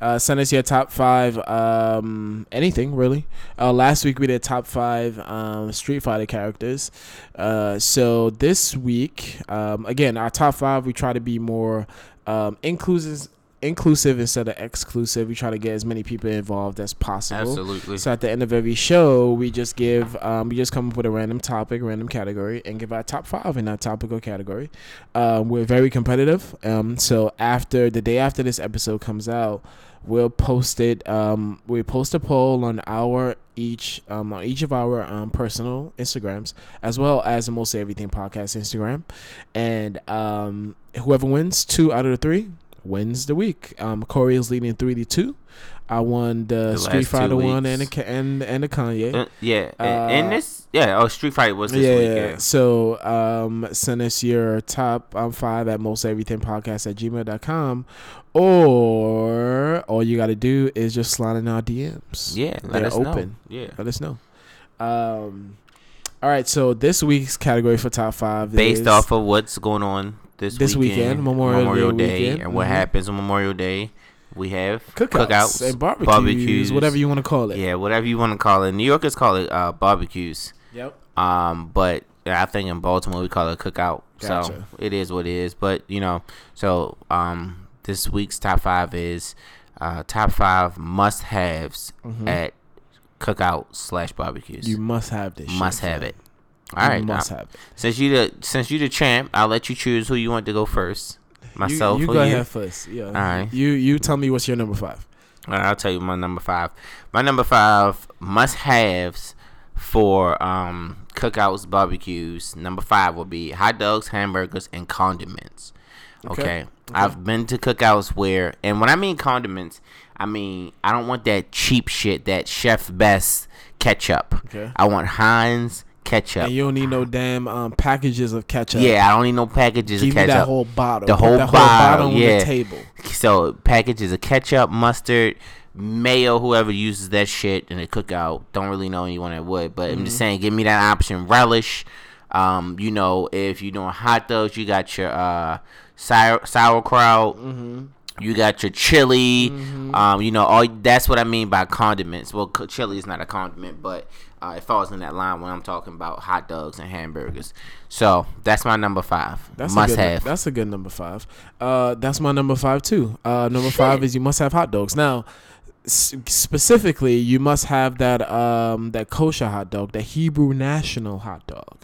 uh, send us your top five, um, anything really. Uh, last week we did top five um, Street Fighter characters. Uh, so this week, um, again, our top five, we try to be more um, inclusive, inclusive instead of exclusive. We try to get as many people involved as possible. Absolutely. So at the end of every show, we just give, um, we just come up with a random topic, random category, and give our top five in that topical category. Um, we're very competitive. Um, so after the day after this episode comes out, we'll post it. Um, we post a poll on our each um, on each of our um, personal Instagrams, as well as the Mostly Everything Podcast Instagram, and um, whoever wins two out of the three wins the week. Um, Corey is leading three to two. I won the, The Street Fighter one and the, and and the Kanye. Uh, yeah, Uh, and this, yeah. Oh, Street Fight was this yeah. Yeah. So um, send us your top um, five at most everything podcast at gmail.com. Or all you got to do is just slide in our DMs. Yeah, let They're us open. know. Yeah. Let us know. Um, All right, so this week's category for top five Based is, off of what's going on this, This weekend, Memorial Day weekend. and what Mhm. happens on Memorial Day, we have cookouts, and barbecues, whatever you want to call it. Yeah, whatever you want to call it. New Yorkers call it uh, barbecues. Yep. Um, but I think in Baltimore we call it cookout. So it is what it is. But you know, so um, this week's top five is uh, top five must haves at cookout slash barbecues. Mm-hmm. You must have this. must shit, have fam. it. All right, must uh, have it. since you the since you the champ, I'll let you choose who you want to go first. Myself you, you go you? ahead first. Yeah. All right. You you tell me what's your number five. All right, I'll tell you my number five. My number five must haves for um cookouts, barbecues. Number five will be hot dogs, hamburgers, and condiments. Okay. Okay. I've been to cookouts where, and when I mean condiments, I mean I don't want that cheap shit, that Chef Best ketchup. Okay. I want Heinz ketchup. And you don't need no damn um, packages of ketchup. yeah, I don't need no packages Give of me ketchup. that whole bottle. The whole bottle, on yeah. the table. So packages of ketchup, mustard, mayo, whoever uses that shit in a cookout. Don't really know anyone that would, but I'm just saying, give me that option. Relish. Um, you know, if you're doing hot dogs, you got your uh sour sauerkraut. You got your chili. Um, you know, all that's what I mean by condiments. Well, chili is not a condiment, but uh, it falls in that line when I'm talking about hot dogs and hamburgers. So that's my number five. That's must a good, have. That's a good number five. Uh, that's my number five too. Uh, number five is you must have hot dogs. Now, specifically, you must have that um that kosher hot dog, the Hebrew national hot dog.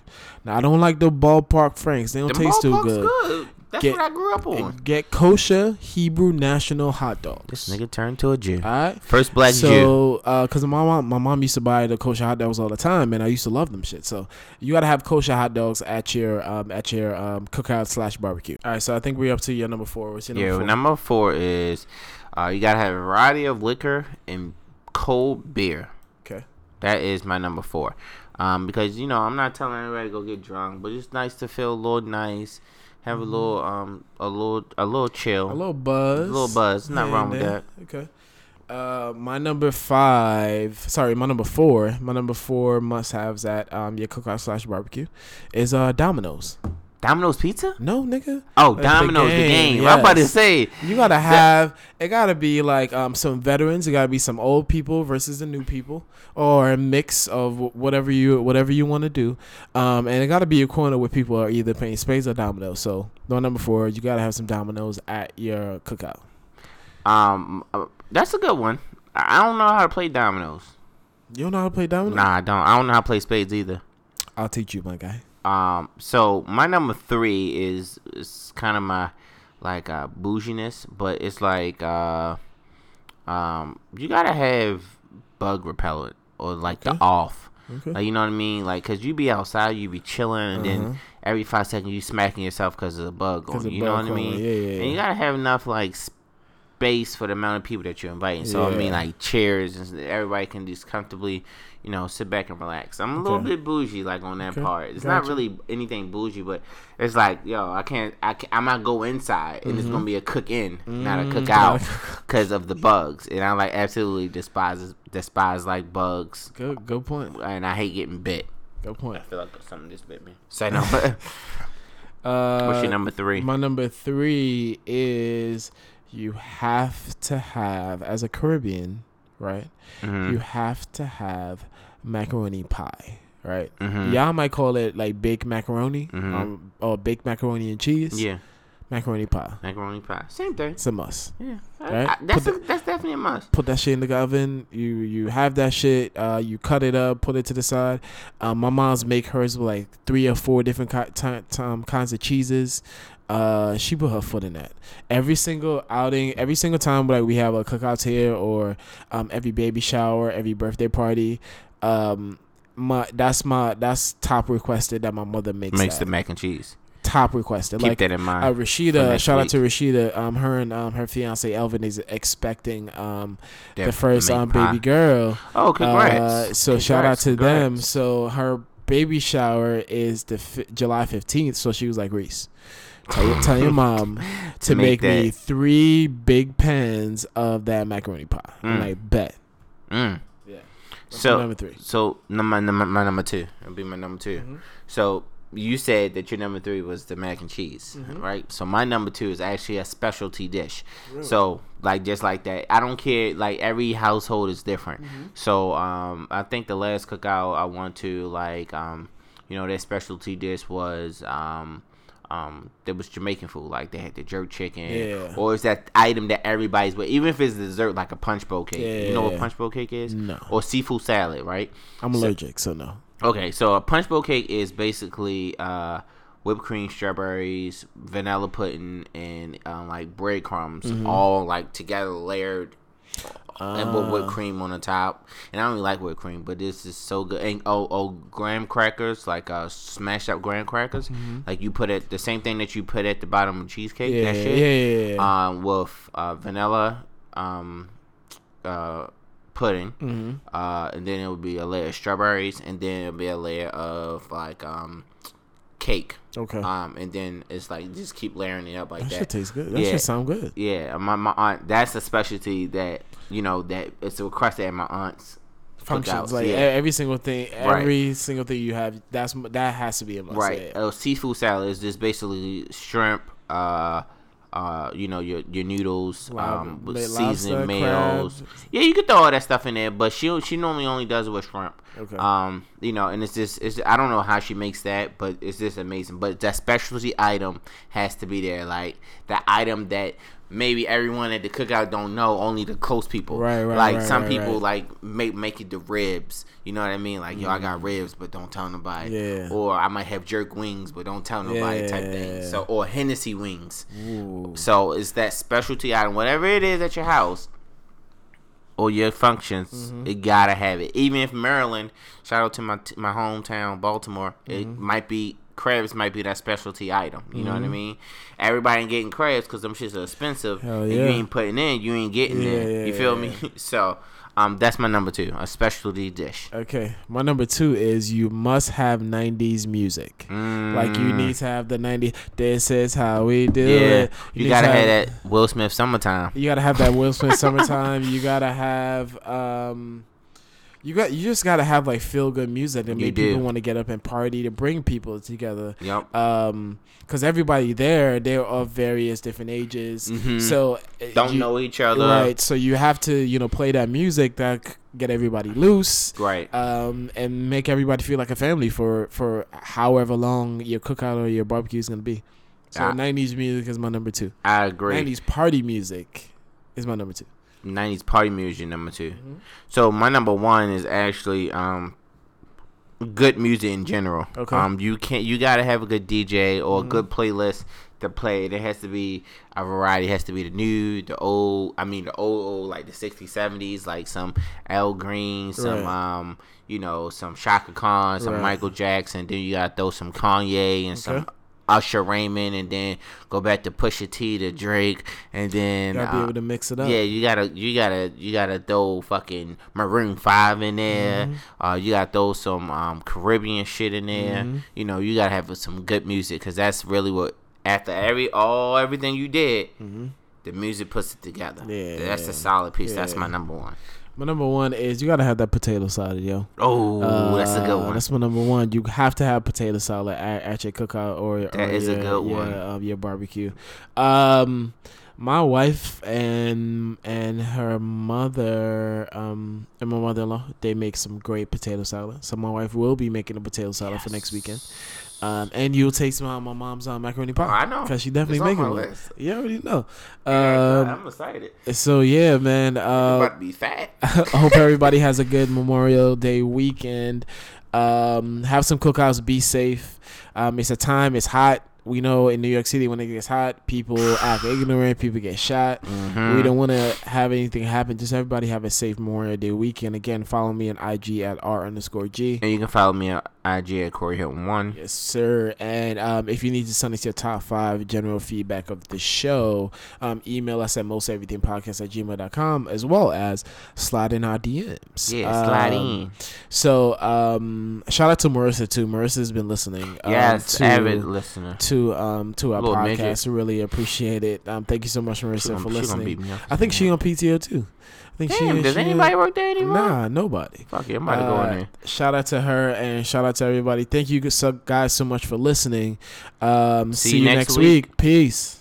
Now, I don't like the ballpark Franks. They don't The taste too ballpark's good. That's Get- what I grew up on. Get kosher Hebrew national hot dogs. This nigga turned to a Jew. All right. First black Jew. So, uh, cause my mom, my mom used to buy the kosher hot dogs all the time, and I used to love them shit. So, you gotta have kosher hot dogs at your um at your um cookout slash barbecue. All right, so I think we're up to your number four. What's your number Yeah, four? number four is uh, you gotta have a variety of liquor and cold beer. okay. That is my number four. Um, because you know I'm not telling everybody to go get drunk, but it's nice to feel a little nice, have a little um a little a little chill. A little buzz. A little buzz. Nothing here wrong with that. Okay. Uh, my number five, sorry, my number four, my number four must haves at um your cookout slash barbecue is uh Domino's. Domino's Pizza? No, nigga. Oh, the Domino's the game, game. I'm about to say You gotta have it. Gotta be like um some veterans. It gotta be some old people versus the new people, or a mix of whatever you whatever you want to do. Um, and it gotta be a corner where people are either playing spades or dominoes. So no number four, you gotta have some dominoes at your cookout. um uh, that's a good one. I I don't know how to play dominoes. You don't know how to play dominoes? Nah, I don't. I don't know how to play spades either. I'll teach you, my guy. Um, so my number three is is kind of my like uh bouginess, but it's like uh um you gotta have bug repellent or like Okay. the off. Okay. Like you know what I mean? Like, cause you be outside, you be chilling, and Uh-huh. then every five seconds you smacking yourself because of a bug 'Cause on you. You know what I mean? you. Yeah, yeah, And you gotta have enough like space for the amount of people that you're inviting. So I mean, like chairs and everybody can just comfortably, you know, sit back and relax. I'm a little Okay. bit bougie like on that Okay. part. It's not really anything bougie, but it's like, yo, I can't, I can't, I might go inside and it's Mm-hmm. gonna be a cook in, not a Mm, cook not a out, because <laughs> of the bugs. And I like absolutely despise despise like bugs, Good, good point. and I hate getting bit. Good point. I feel like something just bit me. Say no. <laughs> <laughs> Uh, What's your number three? My number three is you have to have as a Caribbean, right? Mhm. You have to have macaroni pie, right? Mhm. Y'all might call it like baked macaroni, Mhm. um, or baked macaroni and cheese. Yeah, macaroni pie. macaroni pie, same thing. It's a must. Yeah, Right? I- that's a, that's definitely a must. Put that shit in the oven. You you have that shit. Uh, you cut it up, put it to the side. Um, my mom's make hers with like three or four different ki- ti- um, kinds of cheeses. Uh, she put her foot in that. Every single outing, every single time like we have a cookouts here or um every baby shower, every birthday party, um. My that's my that's top requested that my mother makes. Makes that. the mac and cheese. top requested. Keep like that in mind. uh, Rashida, shout out to Rashida. Um, her and um her fiance Elvin is expecting um the first um baby girl. Oh, congrats! Uh, so shout out Congrats, to them. So her baby shower is the fi- July fifteenth. So she was like Reese. Tell your, tell your <laughs> mom to make make, me three big pans of that macaroni pie. Mm. like, bet. Mm. So number three? So my number my number two. It'll be my number 2 Mm-hmm. So you said that your number three was the mac and cheese, Mm-hmm. right? So my number two is actually a specialty dish. So like just like that, I don't care. Like every household is different. Mm-hmm. So um, I think the last cookout I went to, like um, you know, their specialty dish was um. Um, there was Jamaican food, like they had the jerk chicken, Yeah. or is that item that everybody's with, even if it's dessert, like a punch bowl cake. You know what punch bowl cake is? No. Or seafood salad, right? I'm allergic, so no. Okay, so a punch bowl cake is basically uh, whipped cream, strawberries, vanilla pudding, and um, like breadcrumbs, Mm-hmm. all like together layered, and with Ah. whipped cream on the top. And I don't really like whipped cream, but this is so good. And oh, oh, graham crackers, like uh, smashed up graham crackers, like you put it the same thing that you put at the bottom of cheesecake. Mm-hmm. Yeah, that yeah, shit. yeah, yeah, yeah. Um, with uh, vanilla, um, uh, pudding, Mm-hmm. uh, and then it would be a layer of strawberries, and then it would be a layer of like um, cake. Okay. Um, and then it's like just keep layering it up like that that. should taste good. That Yeah. should sound good. Yeah, my my aunt. That's a specialty that you know that it's a requested at my aunt's Functions cookouts, like yeah. every single thing, Right. every single thing you have. That's that has to be a must. right. Uh, seafood salad is just basically shrimp. Uh, uh, you know your your noodles, um, with lobster, meals. Yeah, you could throw all that stuff in there, but she she normally only does it with shrimp. Okay. Um, you know, and it's just it's I don't know how she makes that, but it's just amazing. But that specialty item has to be there, like the item that maybe everyone at the cookout don't know, only the close people. Right, right, Like right, some right, people right. like make make it the ribs. You know what I mean? Like yo, I got ribs, but don't tell nobody. Mm. Yeah. Or I might have jerk wings, but don't tell nobody type thing. So or Hennessy wings. Ooh. So it's that specialty item, whatever it is at your house or your functions, Mm-hmm. it gotta have it. Even if Maryland, shout out to my t- my hometown, Baltimore, it Mm-hmm. might be crabs might be that specialty item. You know what I mean? Everybody ain't getting crabs because them shits are expensive. And you ain't putting in, you ain't getting Yeah, there. yeah, you feel yeah, me? <laughs> so. Um, that's my number two, a specialty dish. Okay, my number two is you must have '90s music. Like you need to have the '90s. This is how we do Mm. Yeah, it. you, need gotta to have that Will Smith summertime. You gotta have that Will Smith <laughs> summertime. You gotta have um, you got you just gotta have like feel good music to make people want to get up and party to bring people together. Yep. Um, because everybody there they're of various different ages, Mhm. so uh, Don't you- know each other. Right, so you have to you know play that music that get everybody loose Right. um, and make everybody feel like a family for for however long your cookout or your barbecue is gonna be. So Ah. '90s music is my number two. I agree. '90s party music is my number two. 90s party music number 2 Mm-hmm. So my number one is actually um good music in general. Okay. Mm-hmm. Um you can't you gotta have a good DJ or a good playlist to play. There has to be a variety. It has to be the new, the old I mean the old old like the sixties, seventies, like some Al Green, some Right. um you know, some Chaka Khan, some Right. Michael Jackson, then you gotta throw some Kanye and some Okay. Usher Raymond and then go back to Pusha T to Drake and then You gotta be uh, able to mix it up. yeah, you gotta, you gotta, you gotta throw fucking Maroon Five in there. Mm-hmm. Uh, you gotta throw some um Caribbean shit in there. Mm-hmm. You know, you gotta have some good music because that's really what after every all everything you did, the music puts it together. Mm-hmm. Yeah, that's yeah. a solid piece. That's my number one. My number one is you gotta have that potato salad, yo. Oh, that's a good Uh, one. That's my number one. You have to have potato salad at, at your cookout or That or is a good your, one. um, your barbecue. Um, my wife and and her mother um and my mother in law they make some great potato salad. So my wife will be making a potato salad for next weekend. Um, and you'll taste my my mom's uh, macaroni pie. Oh, I know. because she definitely making one. list. You already know. Yeah, Um, I'm excited. so yeah, man. I'm Uh, about to be fat. <laughs> I hope everybody has a good Memorial Day weekend. Um, have some cookouts. Be safe. Um, it's a time. It's hot. We know in New York City when it gets hot, people act ignorant. People get shot. Mm-hmm. We don't want to have anything happen. Just everybody have a safe Memorial Day weekend. Again, follow me on IG at r underscore g. And you can follow me on IG at Corey Hilton One. Yes, sir. And um, if you need to send us your top five general feedback of the show, um, email us at mosteverythingpodcast at gmail.com as well as slide in our DMs. Yeah, slide Um, in. So, um, shout out to Marissa too. Marissa's been listening. um, Yes, to, avid listener. to um to our Little podcast. midget. Really appreciate it. Um, thank you so much, Marissa, gonna- for listening. beat me up. I think she on PTO too. I think Damn, she. does she- anybody work there anymore? Nah, nobody. Fuck it, I'm about to go in Uh, there. Shout out to her and shout out to everybody. Thank you guys so much for listening. Um, see, you next week. Peace.